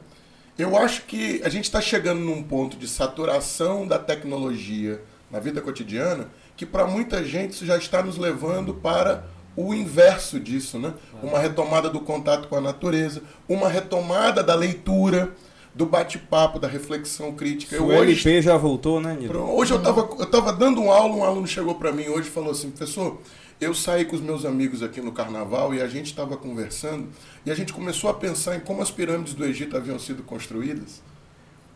Eu acho que a gente está chegando num ponto de saturação da tecnologia na vida cotidiana que para muita gente isso já está nos levando para o inverso disso, né? Uma retomada do contato com a natureza, uma retomada da leitura, do bate-papo, da reflexão crítica. Eu O hoje LP já voltou, né, Nilo? Hoje eu estava eu tava dando um aula, um aluno chegou para mim hoje e falou assim, professor, eu saí com os meus amigos aqui no carnaval e a gente estava conversando e a gente começou a pensar em como as pirâmides do Egito haviam sido construídas.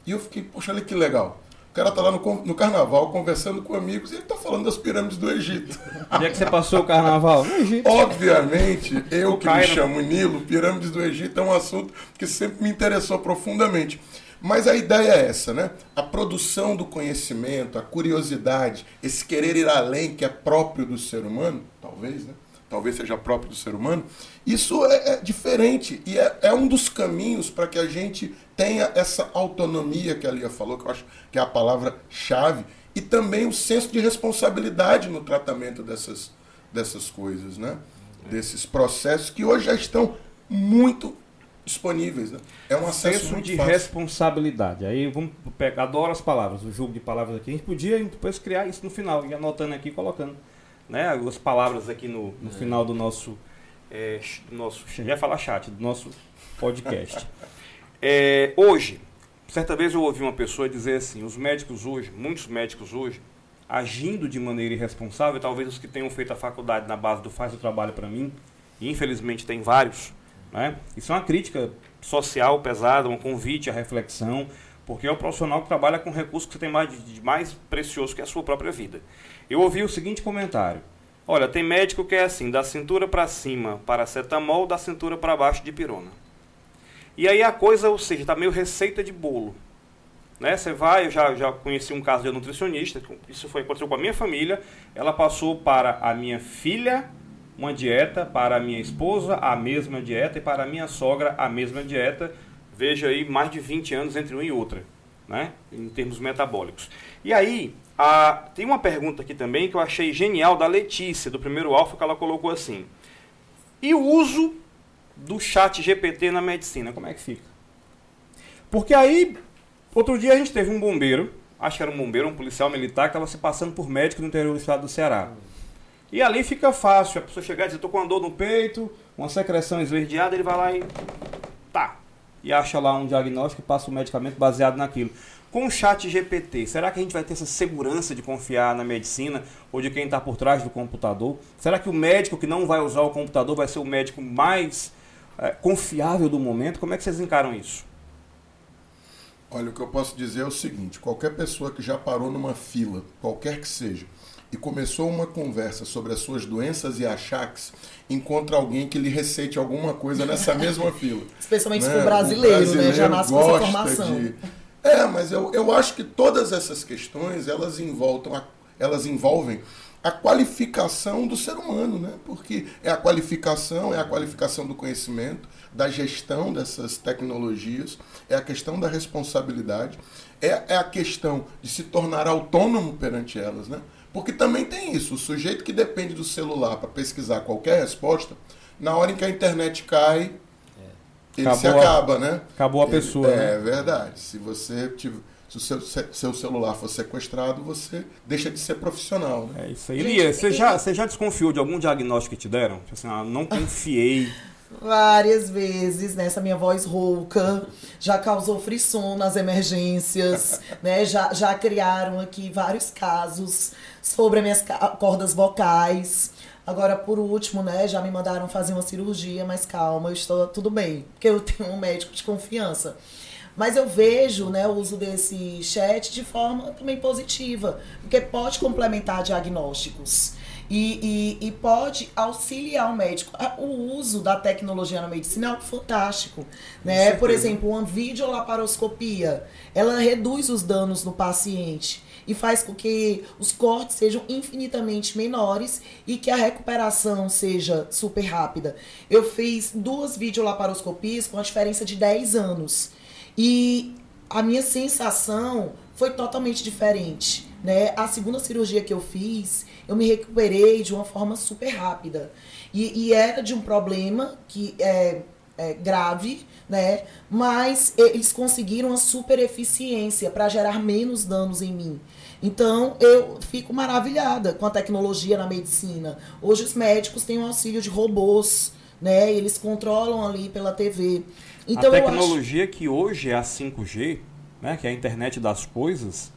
E eu fiquei, poxa, olha que legal. O cara tá lá no, no carnaval conversando com amigos e ele tá falando das pirâmides do Egito. Onde é que você passou o carnaval? No Egito. Obviamente, eu o que me chamo Nilo, pirâmides do Egito é um assunto que sempre me interessou profundamente. Mas a ideia é essa, né? A produção do conhecimento, a curiosidade, esse querer ir além que é próprio do ser humano, talvez, né? Talvez seja próprio do ser humano. Isso é, é diferente e é, é um dos caminhos para que a gente tenha essa autonomia que a Lia falou, que eu acho que é a palavra-chave, e também o senso de responsabilidade no tratamento dessas, dessas coisas, né? Desses processos que hoje já estão muito disponíveis, né? É um acesso senso muito de fácil. responsabilidade. Aí vamos pegar, adoro as palavras, o jogo de palavras aqui. A gente podia depois criar isso no final, e anotando aqui, colocando, né, as palavras aqui no, no é. final do nosso é, do nosso, já falar chat, do nosso podcast. É, hoje, certa vez eu ouvi uma pessoa dizer assim: os médicos hoje, muitos médicos hoje, agindo de maneira irresponsável, talvez os que tenham feito a faculdade na base do faz o trabalho para mim, e infelizmente tem vários, né? isso é uma crítica social pesada, um convite à reflexão, porque é o profissional que trabalha com recursos que você tem mais, de mais precioso que a sua própria vida. Eu ouvi o seguinte comentário: Olha, tem médico que é assim, da cintura para cima paracetamol, da cintura para baixo de pirona. E aí a coisa, ou seja, está meio receita de bolo. Né? Você vai, eu já, já conheci um caso de nutricionista, isso foi aconteceu com a minha família. Ela passou para a minha filha uma dieta, para a minha esposa a mesma dieta e para a minha sogra a mesma dieta. Veja aí mais de 20 anos entre uma e outra, né? em termos metabólicos. E aí, a, tem uma pergunta aqui também que eu achei genial da Letícia, do primeiro alfa, que ela colocou assim. E o uso do chat GPT na medicina, como é que fica? Porque aí, outro dia a gente teve um bombeiro, acho que era um bombeiro, um policial militar, que estava se passando por médico no interior do estado do Ceará. E ali fica fácil, a pessoa chegar e dizer, estou com uma dor no peito, uma secreção esverdeada, ele vai lá e tá. E acha lá um diagnóstico e passa o medicamento baseado naquilo. Com o chat GPT, será que a gente vai ter essa segurança de confiar na medicina ou de quem está por trás do computador? Será que o médico que não vai usar o computador vai ser o médico mais é, confiável do momento? Como é que vocês encaram isso? Olha, o que eu posso dizer é o seguinte: qualquer pessoa que já parou numa fila, qualquer que seja, e começou uma conversa sobre as suas doenças e achaques, encontra alguém que lhe receite alguma coisa nessa mesma fila. Especialmente né? se for brasileiro, brasileiro, né? Já nasce com essa formação. De... É, mas eu, eu acho que todas essas questões, elas, a, elas envolvem a qualificação do ser humano, né? Porque é a qualificação, é a qualificação do conhecimento, da gestão dessas tecnologias, é a questão da responsabilidade, é, é a questão de se tornar autônomo perante elas, né? Porque também tem isso, o sujeito que depende do celular para pesquisar qualquer resposta, na hora em que a internet cai, ele acabou se acaba, a, né? Acabou a pessoa. É, né? é verdade. Se você tiver se o seu, seu, celular for sequestrado, você deixa de ser profissional. Né? É isso aí. Lia, você já, você já desconfiou de algum diagnóstico que te deram? Tipo assim, ah, não confiei. Várias vezes, nessa né? minha voz rouca, já causou frisson nas emergências, né? Já, já criaram aqui vários casos sobre as minhas cordas vocais. Agora, por último, né, já me mandaram fazer uma cirurgia, mas calma, eu estou tudo bem, porque eu tenho um médico de confiança. Mas eu vejo né, o uso desse chat de forma também positiva, porque pode complementar diagnósticos. E, e, e, pode auxiliar o médico. O uso da tecnologia na medicina é algo fantástico. Né? Por exemplo, uma videolaparoscopia, ela reduz os danos no paciente e faz com que os cortes sejam infinitamente menores e que a recuperação seja super rápida. Eu fiz duas videolaparoscopias com a diferença de 10 anos. E a minha sensação foi totalmente diferente. Né? A segunda cirurgia que eu fiz, eu me recuperei de uma forma super rápida. E, e era de um problema que é, é, grave, né? Mas eles conseguiram uma super eficiência para gerar menos danos em mim. Então eu fico maravilhada com a tecnologia na medicina. Hoje os médicos têm o auxílio de robôs, né? Eles controlam ali pela TV. Então, a tecnologia acho... que hoje é a 5G, né, que é a internet das coisas,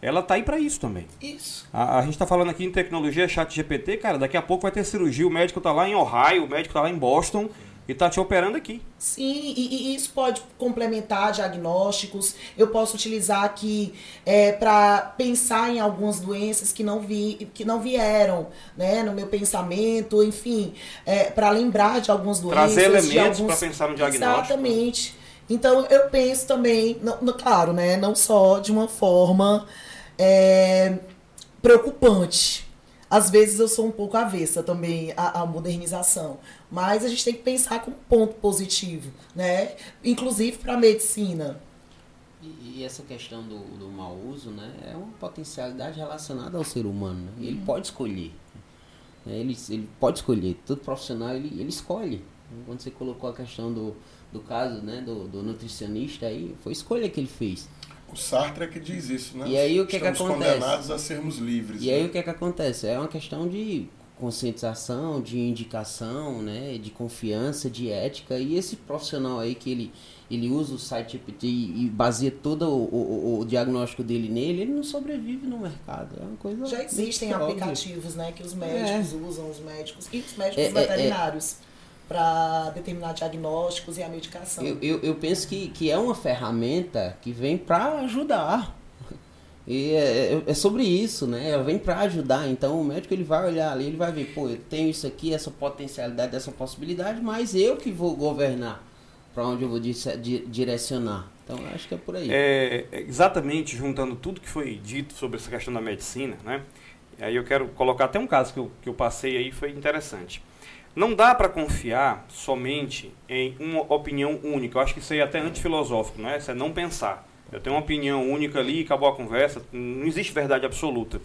ela tá aí para isso também. Isso. A, a gente está falando aqui em tecnologia chat GPT, cara, daqui a pouco vai ter cirurgia, o médico tá lá em Ohio, o médico tá lá em Boston, e está te operando aqui. Sim, e, e, isso pode complementar diagnósticos. Eu posso utilizar aqui é, para pensar em algumas doenças que não, vi, que não vieram né, no meu pensamento, enfim, é, para lembrar de algumas doenças. Trazer elementos alguns... para pensar no diagnóstico. Exatamente. Então eu penso também, claro, né, não só de uma forma é, preocupante. Às vezes eu sou um pouco avessa também à, à modernização, mas a gente tem que pensar com ponto positivo, né? Inclusive para a medicina. E, e, essa questão do, do mau uso, né, é uma potencialidade relacionada ao ser humano. Né? Ele uhum. pode escolher. Né? Ele, ele pode escolher. Todo profissional ele, ele escolhe. Quando você colocou a questão do, do caso né, do, do nutricionista aí, foi escolha que ele fez. O Sartre é que diz isso, né? E aí o que, Estamos que acontece? condenados a sermos livres. E né? aí o que, que acontece? É uma questão de conscientização, de indicação, né, de confiança, de ética. E esse profissional aí que ele, ele usa o site GPT e baseia todo o, o, o diagnóstico dele nele, ele não sobrevive no mercado. É uma coisa. Já existem aplicativos, né, que os médicos é. usam, os médicos e os médicos É, é, veterinários. Para determinar diagnósticos e a medicação. Eu, eu, eu penso que, que é uma ferramenta que vem para ajudar. E é, é- é sobre isso, né? Ela vem para ajudar. Então o médico ele vai olhar ali, ele vai ver, pô, eu tenho isso aqui, essa potencialidade, essa possibilidade, mas eu que vou governar para onde eu vou di- di- direcionar. Então eu acho que é por aí. É, exatamente juntando tudo que foi dito sobre essa questão da medicina, né? E aí eu quero colocar até um caso que eu, que eu passei aí, foi interessante. Não dá para confiar somente em uma opinião única. Eu acho que isso aí é até antifilosófico, né? Isso é não pensar. Eu tenho uma opinião única ali, acabou a conversa, não existe verdade absoluta.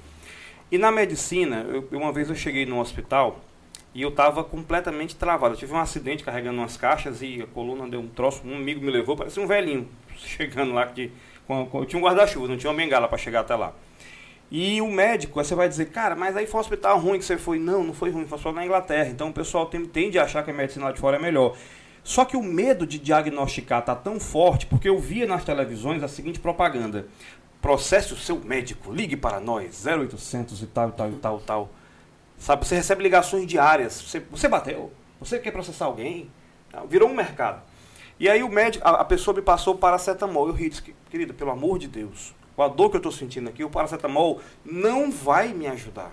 E na medicina, eu, uma vez eu cheguei no hospital e eu estava completamente travado. Eu tive um acidente carregando umas caixas e a coluna deu um troço, um amigo me levou, parecia um velhinho chegando lá. De, com, com, eu tinha um guarda-chuva, não tinha uma bengala para chegar até lá. E o médico, você vai dizer, cara, mas aí foi um hospital ruim que você foi. Não, não foi ruim, foi só na Inglaterra. Então o pessoal tem, tende a achar que a medicina lá de fora é melhor. Só que o medo de diagnosticar tá tão forte, porque eu via nas televisões a seguinte propaganda: processe o seu médico, ligue para nós, 0800 e tal, e tal, e tal, e tal. Sabe, você recebe ligações diárias. Você, você bateu? Você quer processar alguém? Virou um mercado. E aí o médico, a, a pessoa me passou paracetamol. Eu ri, disse, querida, pelo amor de Deus, com a dor que eu estou sentindo aqui, o paracetamol não vai me ajudar.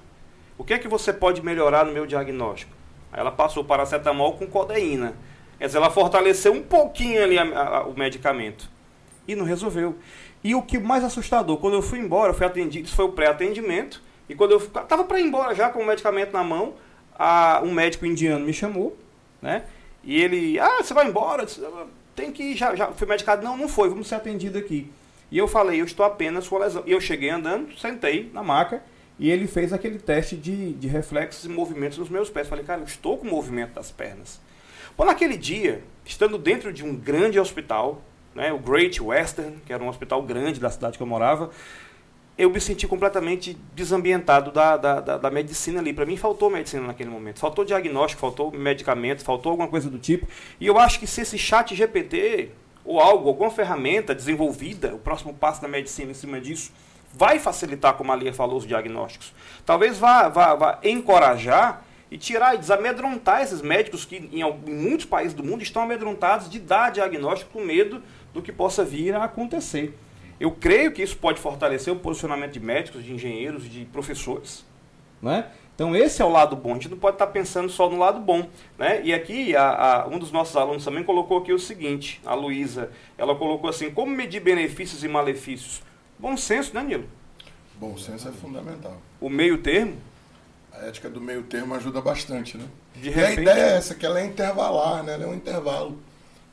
O que é que você pode melhorar no meu diagnóstico? Aí ela passou paracetamol com codeína. Quer dizer, ela fortaleceu um pouquinho ali a, a, o medicamento. E não resolveu. E o que mais assustador, quando eu fui embora, eu fui atendido, isso foi o pré-atendimento, e quando eu estava para ir embora já com o medicamento na mão, a, um médico indiano me chamou, né? E ele, ah, você vai embora? Tem que ir, já, já fui medicado. Não, não foi, vamos ser atendido aqui. E eu falei, eu estou apenas com lesão. E eu cheguei andando, sentei na maca, e ele fez aquele teste de, de reflexos e movimentos nos meus pés. Falei, cara, eu estou com movimento das pernas. Bom, naquele dia, estando dentro de um grande hospital, né, o Great Western, que era um hospital grande da cidade que eu morava, eu me senti completamente desambientado da, da, da, da medicina ali. Para mim, faltou medicina naquele momento. Faltou diagnóstico, faltou medicamento, faltou alguma coisa do tipo. E eu acho que se esse chat GPT ou algo, alguma ferramenta desenvolvida, o próximo passo da medicina em cima disso, vai facilitar, como a Lia falou, os diagnósticos. Talvez vá, vá, vá encorajar e tirar e desamedrontar esses médicos que em, em muitos países do mundo estão amedrontados de dar diagnóstico com medo do que possa vir a acontecer. Eu creio que isso pode fortalecer o posicionamento de médicos, de engenheiros, de professores. Né? Então esse é o lado bom. A gente não pode estar pensando só no lado bom. Né? E aqui a, a, um dos nossos alunos também colocou aqui o seguinte, a Luísa, ela colocou assim, como medir benefícios e malefícios? Bom senso, né, Nilo? Bom senso é fundamental. O meio termo? A ética do meio termo ajuda bastante, né? De e repente- a ideia é essa, que ela é intervalar, né? Ela é um intervalo.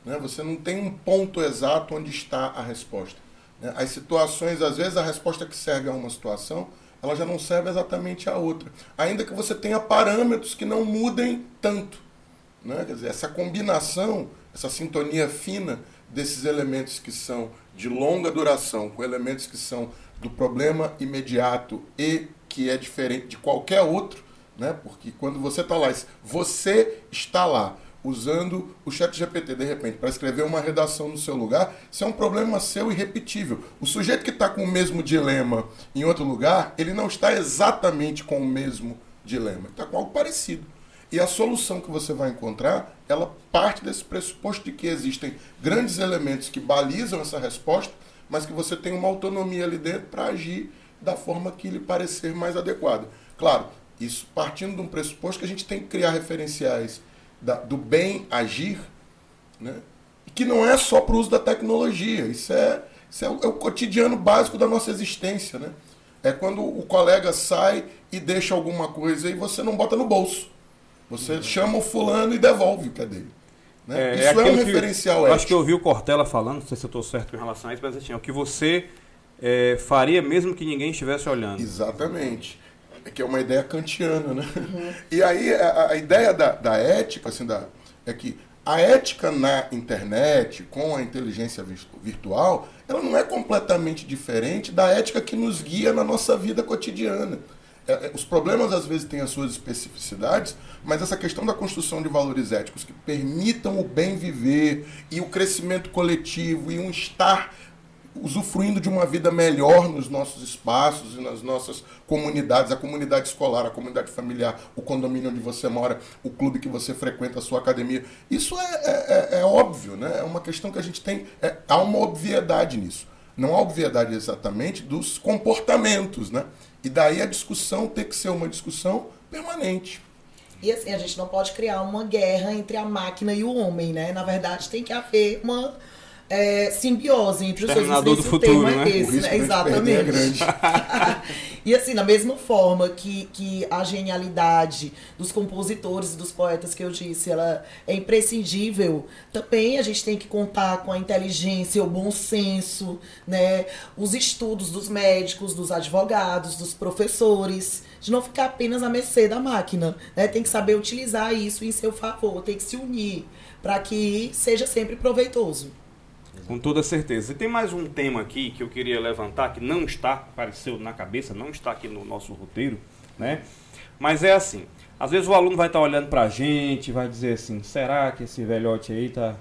Né? Você não tem um ponto exato onde está a resposta. né? As situações, às vezes, a resposta que serve a uma situação, ela já não serve exatamente a outra. Ainda que você tenha parâmetros que não mudem tanto. Né? Quer dizer, essa combinação, essa sintonia fina desses elementos que são de longa duração com elementos que são do problema imediato e que é diferente de qualquer outro, né? Porque quando você está lá, você está lá usando o chat GPT de repente para escrever uma redação no seu lugar, isso é um problema seu irrepetível. O sujeito que está com o mesmo dilema em outro lugar, ele não está exatamente com o mesmo dilema, está com algo parecido. E a solução que você vai encontrar, ela parte desse pressuposto de que existem grandes elementos que balizam essa resposta, mas que você tem uma autonomia ali dentro para agir da forma que lhe parecer mais adequada. Claro, isso partindo de um pressuposto que a gente tem que criar referenciais da, do bem agir, né? e que não é só para o uso da tecnologia, isso é, isso é o, é o cotidiano básico da nossa existência. Né? É quando o colega sai e deixa alguma coisa e você não bota no bolso. Você chama o fulano e devolve o que é dele. Né? É, isso é, aquilo um que- referencial eu ético. Acho que eu ouvi o Cortella falando, não sei se eu estou certo em relação a isso, mas assim, é o que você é, faria mesmo que ninguém estivesse olhando. Exatamente. É que é uma ideia kantiana, né? E aí a, a ideia da, da ética, assim, da, é que a ética na internet, com a inteligência virtual, ela não é completamente diferente da ética que nos guia na nossa vida cotidiana. É, é, os problemas às vezes têm as suas especificidades, mas essa questão da construção de valores éticos que permitam o bem viver e o crescimento coletivo e um estar usufruindo de uma vida melhor nos nossos espaços e nas nossas comunidades, a comunidade escolar, a comunidade familiar, o condomínio onde você mora, o clube que você frequenta, a sua academia. Isso é, é- é- é óbvio, né? É uma questão que a gente tem. é- há uma obviedade nisso. Não há obviedade exatamente dos comportamentos, né? E daí a discussão tem que ser uma discussão permanente. E assim, a gente não pode criar uma guerra entre a máquina e o homem, né? Na verdade, tem que haver uma é, simbiose entre os dois. Não sei Exterminador se do o futuro, termo né? é esse, né? é Exatamente. grande. e assim, da mesma forma que, que a genialidade dos compositores e dos poetas que eu disse, ela é imprescindível, também a gente tem que contar com a inteligência, o bom senso, né? Os estudos dos médicos, dos advogados, dos professores, de não ficar apenas à mercê da máquina, né? Tem que saber utilizar isso em seu favor, tem que se unir para que seja sempre proveitoso. Com toda certeza. E tem mais um tema aqui que eu queria levantar, que não está, apareceu na cabeça, não está aqui no nosso roteiro, né? Mas é assim, às vezes o aluno vai estar olhando pra gente, vai dizer assim, será que esse velhote aí tá,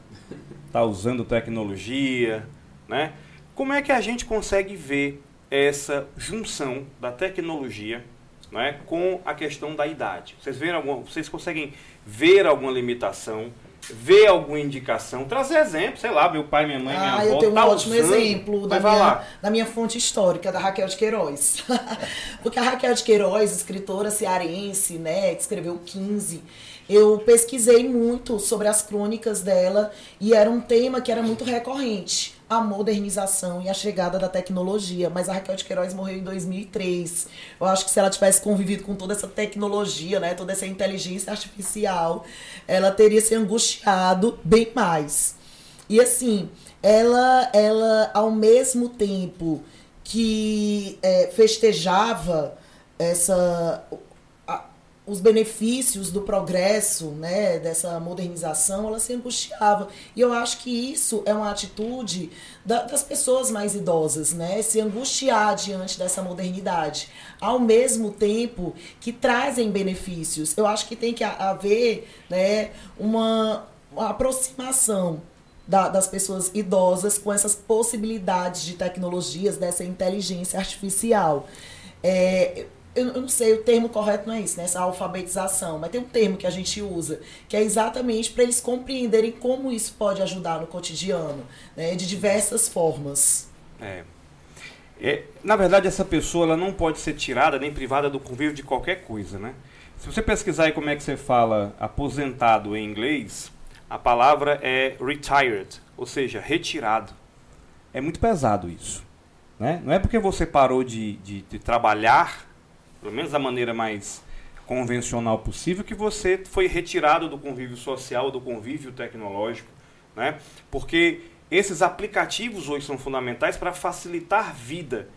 tá usando tecnologia, né? Como é que a gente consegue ver essa junção da tecnologia né, com a questão da idade? Vocês, veem alguma, vocês conseguem ver alguma limitação? Ver alguma indicação, trazer exemplo, sei lá, meu pai, minha mãe, minha Ah, avó. eu tenho um tá ótimo usando. exemplo da minha, lá. da minha fonte histórica, da Raquel de Queiroz. Porque a Raquel de Queiroz, escritora cearense, né, que escreveu 15, eu pesquisei muito sobre as crônicas dela e era um tema que era muito recorrente, a modernização e a chegada da tecnologia. Mas a Raquel de Queiroz morreu em 2003. Eu acho que se ela tivesse convivido com toda essa tecnologia, né, toda essa inteligência artificial, ela teria se angustiado bem mais. E assim, ela, ela ao mesmo tempo que é, festejava essa, os benefícios do progresso, né, dessa modernização, ela se angustiava. E eu acho que isso é uma atitude da- das pessoas mais idosas, né, se angustiar diante dessa modernidade, ao mesmo tempo que trazem benefícios. Eu acho que tem que ha- haver, né, uma, uma aproximação da- das pessoas idosas com essas possibilidades de tecnologias, dessa inteligência artificial. É, eu, eu não sei, o termo correto não é isso, né? Essa alfabetização, mas tem um termo que a gente usa, que é exatamente para eles compreenderem como isso pode ajudar no cotidiano, né? De diversas formas. É. É, na verdade, essa pessoa ela não pode ser tirada nem privada do convívio de qualquer coisa, né? Se você pesquisar aí como é que você fala aposentado em inglês, a palavra é retired, ou seja, retirado. É muito pesado isso. Né? Não é porque você parou de, de, de trabalhar, pelo menos da maneira mais convencional possível, que você foi retirado do convívio social, do convívio tecnológico. Né? Porque esses aplicativos hoje são fundamentais para facilitar vida.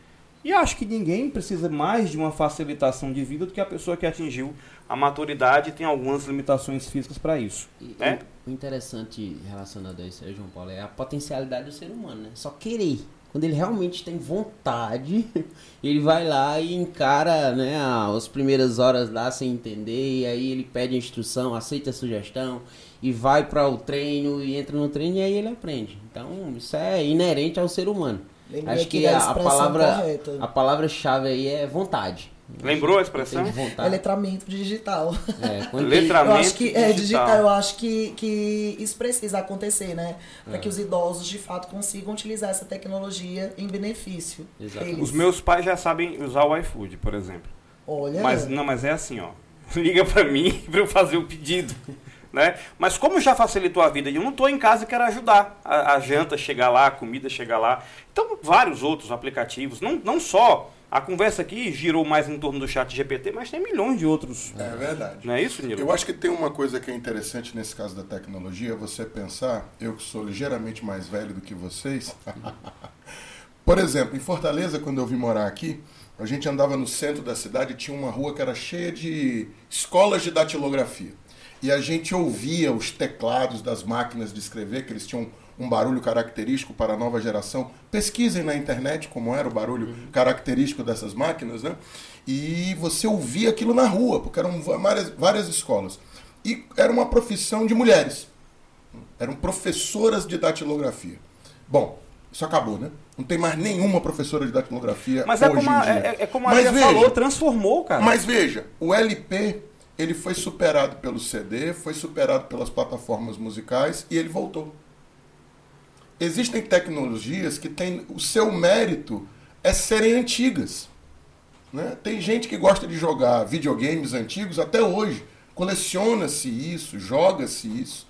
E acho que ninguém precisa mais de uma facilitação de vida do que a pessoa que atingiu a maturidade e tem algumas limitações físicas para isso. E né? O interessante relacionado a isso João Paulo, é a potencialidade do ser humano, né? Só querer. Quando ele realmente tem vontade, ele vai lá e encara né, as primeiras horas lá sem entender, e aí ele pede a instrução, aceita a sugestão, e vai para o treino, e entra no treino, e aí ele aprende. Então, isso é inerente ao ser humano. Lembrei Acho que da a, palavra correta. a palavra-chave aí é vontade. Lembrou a expressão? É letramento digital. É, quando Letramento Eu acho que é digital. digital, eu acho que, que isso precisa acontecer, né? Para que os idosos de fato consigam utilizar essa tecnologia em benefício. Os meus pais já sabem usar o iFood, por exemplo. Olha, Mas não, mas é assim, ó. Liga pra mim pra eu fazer o pedido. Né? Mas como já facilitou a vida, e eu não estou em casa e quero ajudar a, a janta chegar lá, a comida chegar lá. Então, vários outros aplicativos, não, não só a conversa aqui girou mais em torno do chat GPT, mas tem milhões de outros. É verdade. Não é isso, Nilo? Eu acho que tem uma coisa que é interessante nesse caso da tecnologia, você pensar, eu que sou ligeiramente mais velho do que vocês. Por exemplo, em Fortaleza, quando eu vim morar aqui, a gente andava no centro da cidade e tinha uma rua que era cheia de escolas de datilografia. E a gente ouvia os teclados das máquinas de escrever, que eles tinham um barulho característico para a nova geração. Pesquisem na internet como era o barulho característico dessas máquinas, né? E você ouvia aquilo na rua, porque eram várias, várias escolas. E era uma profissão de mulheres. Eram professoras de datilografia. Bom, isso acabou, né? Não tem mais nenhuma professora de datilografia Mas é hoje como, a, em dia. é, é como a Mas veja, falou, transformou, cara. mas veja, o LP ele foi superado pelo CD, foi superado pelas plataformas musicais e ele voltou. Existem tecnologias que têm o seu mérito é serem antigas. Né? Tem gente que gosta de jogar videogames antigos até hoje. Coleciona-se isso, joga-se isso.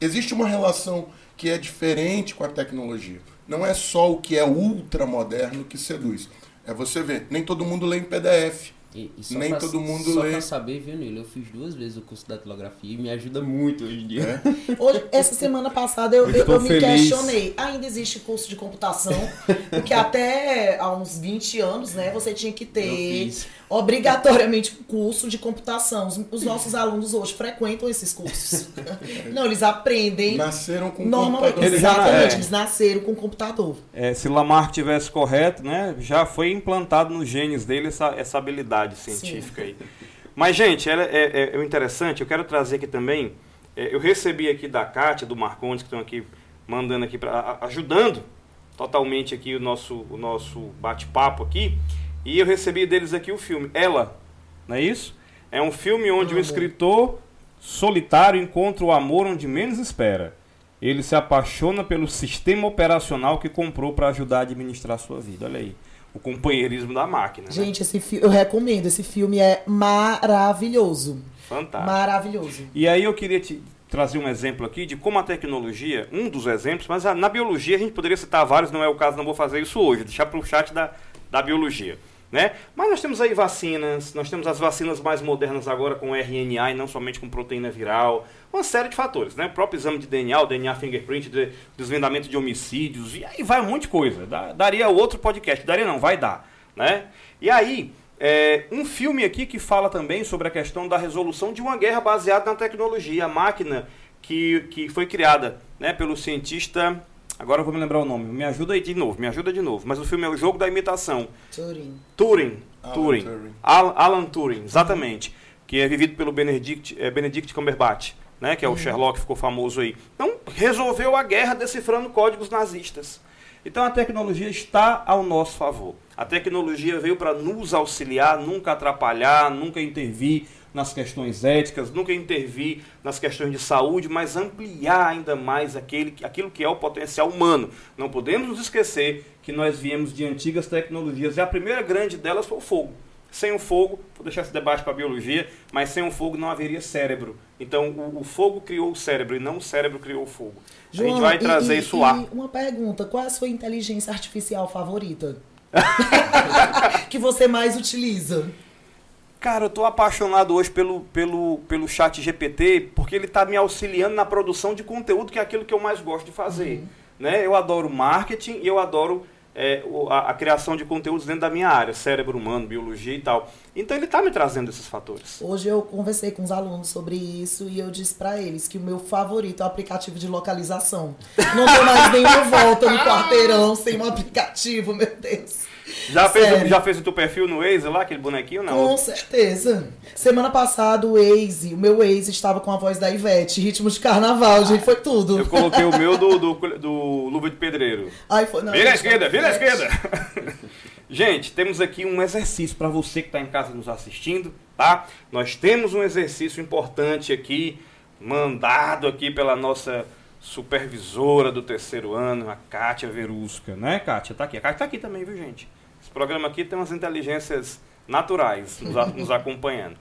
Existe uma relação que é diferente com a tecnologia. Não é só o que é ultramoderno que seduz. É você ver, nem todo mundo lê em PDF. E, e só Nem pra- todo mundo só lê. pra saber, viu, Nilo? Eu fiz duas vezes o curso da datilografia e me ajuda muito hoje em dia. É? Hoje, essa semana passada eu, Eu eu, me feliz. questionei. Ainda existe curso de computação? Porque até há uns 20 anos, né, você tinha que Eu ter fiz. Obrigatoriamente um curso de computação. Os, os nossos alunos hoje frequentam esses cursos. Não, eles aprendem Nasceram com normalmente. computador. Exatamente, é. eles nasceram com computador. É, se Lamarck tivesse correto, né, já foi implantado nos genes dele essa, essa habilidade científica aí. Mas, gente, é, é- é o interessante, eu quero trazer aqui também, é, eu recebi aqui da Kátia, do Marcondes, que estão aqui mandando aqui, pra, ajudando totalmente aqui o nosso, o nosso bate-papo aqui, e eu recebi deles aqui o filme Ela, não é isso? É um filme onde um Amo. escritor solitário encontra o amor onde menos espera. Ele se apaixona pelo sistema operacional que comprou para ajudar a administrar a sua vida. Olha aí, o companheirismo da máquina. né? Gente, esse fi- eu recomendo. Esse filme é maravilhoso. Fantástico. Maravilhoso. E aí eu queria te trazer um exemplo aqui de como a tecnologia, um dos exemplos, mas na biologia a gente poderia citar vários, não é o caso, não vou fazer isso hoje, deixar para o chat da, da biologia. Né? Mas nós temos aí vacinas, nós temos as vacinas mais modernas agora com RNA e não somente com proteína viral, uma série de fatores, né? O próprio exame de DNA, o DNA fingerprint, de, desvendamento de homicídios, e aí vai um monte de coisa. Daria outro podcast, daria não, vai dar, né? E aí, é, um filme aqui que fala também sobre a questão da resolução de uma guerra baseada na tecnologia, a máquina que, que foi criada né, pelo cientista. Agora eu vou me lembrar o nome. Me ajuda aí de novo, me ajuda de novo. Mas o filme é o jogo da imitação. Turing. Turing. Alan Turing. Turing. Al- Alan Turing, exatamente. Que é vivido pelo Benedict, é, Benedict Cumberbatch, né? Que é o Sherlock, ficou famoso aí. Então, resolveu a guerra decifrando códigos nazistas. Então, a tecnologia está ao nosso favor. A tecnologia veio para nos auxiliar, nunca atrapalhar, nunca intervir nas questões éticas, nunca intervir nas questões de saúde, mas ampliar ainda mais aquele, aquilo que é o potencial humano. Não podemos nos esquecer que nós viemos de antigas tecnologias e a primeira grande delas foi o fogo. Sem o fogo, vou deixar esse debate para a biologia, mas sem o fogo não haveria cérebro. Então o, o fogo criou o cérebro e não o cérebro criou o fogo. a gente vai trazer e- isso e lá. Uma pergunta: qual é a sua inteligência artificial favorita? que você mais utiliza? Cara, eu tô apaixonado hoje pelo, pelo, pelo chat GPT, porque ele está me auxiliando na produção de conteúdo, que é aquilo que eu mais gosto de fazer. Né? Eu adoro marketing e eu adoro é, a, a criação de conteúdos dentro da minha área, cérebro humano, biologia e tal. Então ele está me trazendo esses fatores. Hoje eu conversei com os alunos sobre isso e eu disse pra eles que o meu favorito é o aplicativo de localização. Não tem mais nenhuma volta no quarteirão sem um aplicativo, meu Deus. Já fez, o- já fez o teu perfil no Waze lá, aquele bonequinho? Não. Com certeza. Semana passada o Waze, o meu Waze estava com a voz da Ivete, ritmo de carnaval, gente, foi tudo. Eu coloquei o meu do, do, do Luva de Pedreiro. Ai, foi, não, Vira à gente, esquerda, vira à esquerda. Gente, temos aqui um exercício para você que está em casa nos assistindo, tá? Nós temos um exercício importante aqui, mandado aqui pela nossa supervisora do terceiro ano, a Kátia Verusca, né, Kátia? Tá aqui. A Kátia tá aqui também, viu, gente? Esse programa aqui tem umas inteligências naturais nos, nos acompanhando.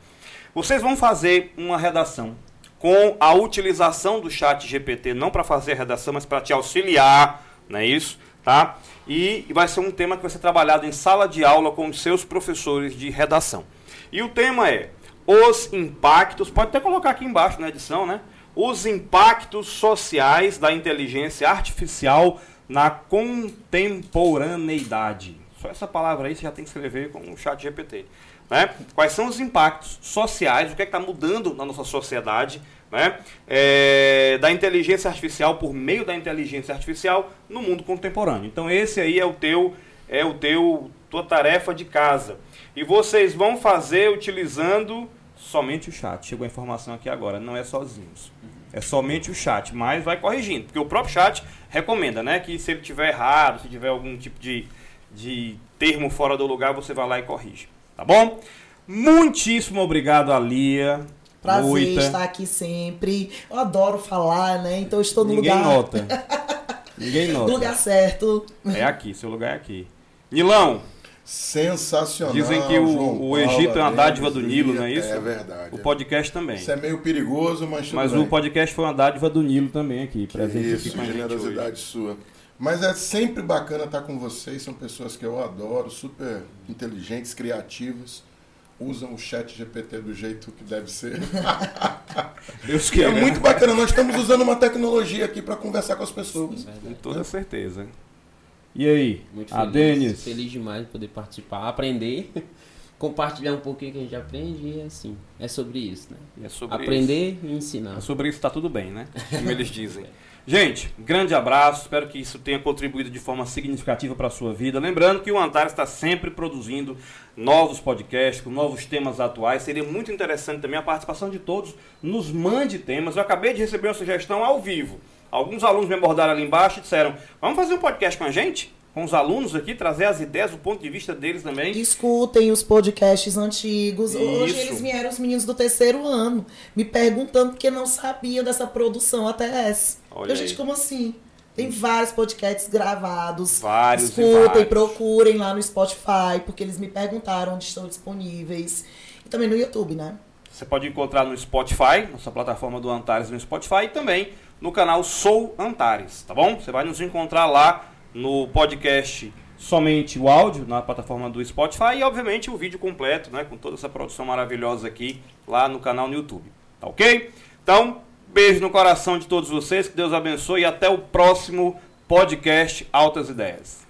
Vocês vão fazer uma redação com a utilização do chat GPT, não para fazer a redação, mas para te auxiliar, não é isso? Tá? E vai ser um tema que vai ser trabalhado em sala de aula com seus professores de redação. E o tema é os impactos, pode até colocar aqui embaixo na edição, né? Os impactos sociais da inteligência artificial na contemporaneidade. Só essa palavra aí você já tem que escrever com o chat GPT. Né? Quais são os impactos sociais, o que é está mudando na nossa sociedade né? É, da inteligência artificial por meio da inteligência artificial no mundo contemporâneo. Então esse aí é o teu é o teu tua tarefa de casa. E vocês vão fazer utilizando somente o chat. Chegou a informação aqui agora, não é sozinhos. É somente o chat, mas vai corrigindo, porque o próprio chat recomenda, né, que se ele tiver errado, se tiver algum tipo de, de termo fora do lugar, você vai lá e corrige. Tá bom? Muitíssimo obrigado a Lia. Prazer Muita. estar aqui sempre. Eu adoro falar, né? Então estou no Ninguém lugar. Nota. Ninguém nota. No lugar certo. É aqui, seu lugar é aqui. Nilão. Sensacional. Dizem que o, o Egito é uma dádiva do Nilo, não é isso? É verdade. O podcast também. Isso é meio perigoso, mas Mas bem. o podcast foi uma dádiva do Nilo também aqui, presente isso, aqui com a generosidade sua. Mas é sempre bacana estar com vocês, são pessoas que eu adoro, super inteligentes, criativas. Usam o chat GPT do jeito que deve ser. Deus que é muito bacana. Nós estamos usando uma tecnologia aqui para conversar com as pessoas. Com toda certeza. E aí? Muito a feliz, Denis? feliz demais de poder participar, aprender, compartilhar um pouquinho que a gente aprende e assim, é sobre isso, né? É sobre aprender isso. e ensinar. É sobre isso está tudo bem, né? Como eles dizem. Gente, grande abraço, espero que isso tenha contribuído de forma significativa para a sua vida. Lembrando que o Antares está sempre produzindo novos podcasts, com novos temas atuais. Seria muito interessante também a participação de todos. Nos mande temas. Eu acabei de receber uma sugestão ao vivo. Alguns alunos me abordaram ali embaixo e disseram: Vamos fazer um podcast com a gente? Com os alunos aqui, trazer as ideias, o ponto de vista deles também. Escutem os podcasts antigos. Hoje Isso. eles vieram, os meninos do terceiro ano, me perguntando porque não sabiam dessa produção ATS. Olha Eu, gente, aí. como assim? Tem vários podcasts gravados. Vários Escutem, procurem lá no Spotify, porque eles me perguntaram onde estão disponíveis. E também no YouTube, né? Você pode encontrar no Spotify, nossa plataforma do Antares no Spotify, e também no canal Sou Antares, tá bom? Você vai nos encontrar lá no podcast somente o áudio na plataforma do Spotify e obviamente o vídeo completo, né, com toda essa produção maravilhosa aqui lá no canal no YouTube, tá ok? Então, beijo no coração de todos vocês, que Deus abençoe e até o próximo podcast Altas Ideias.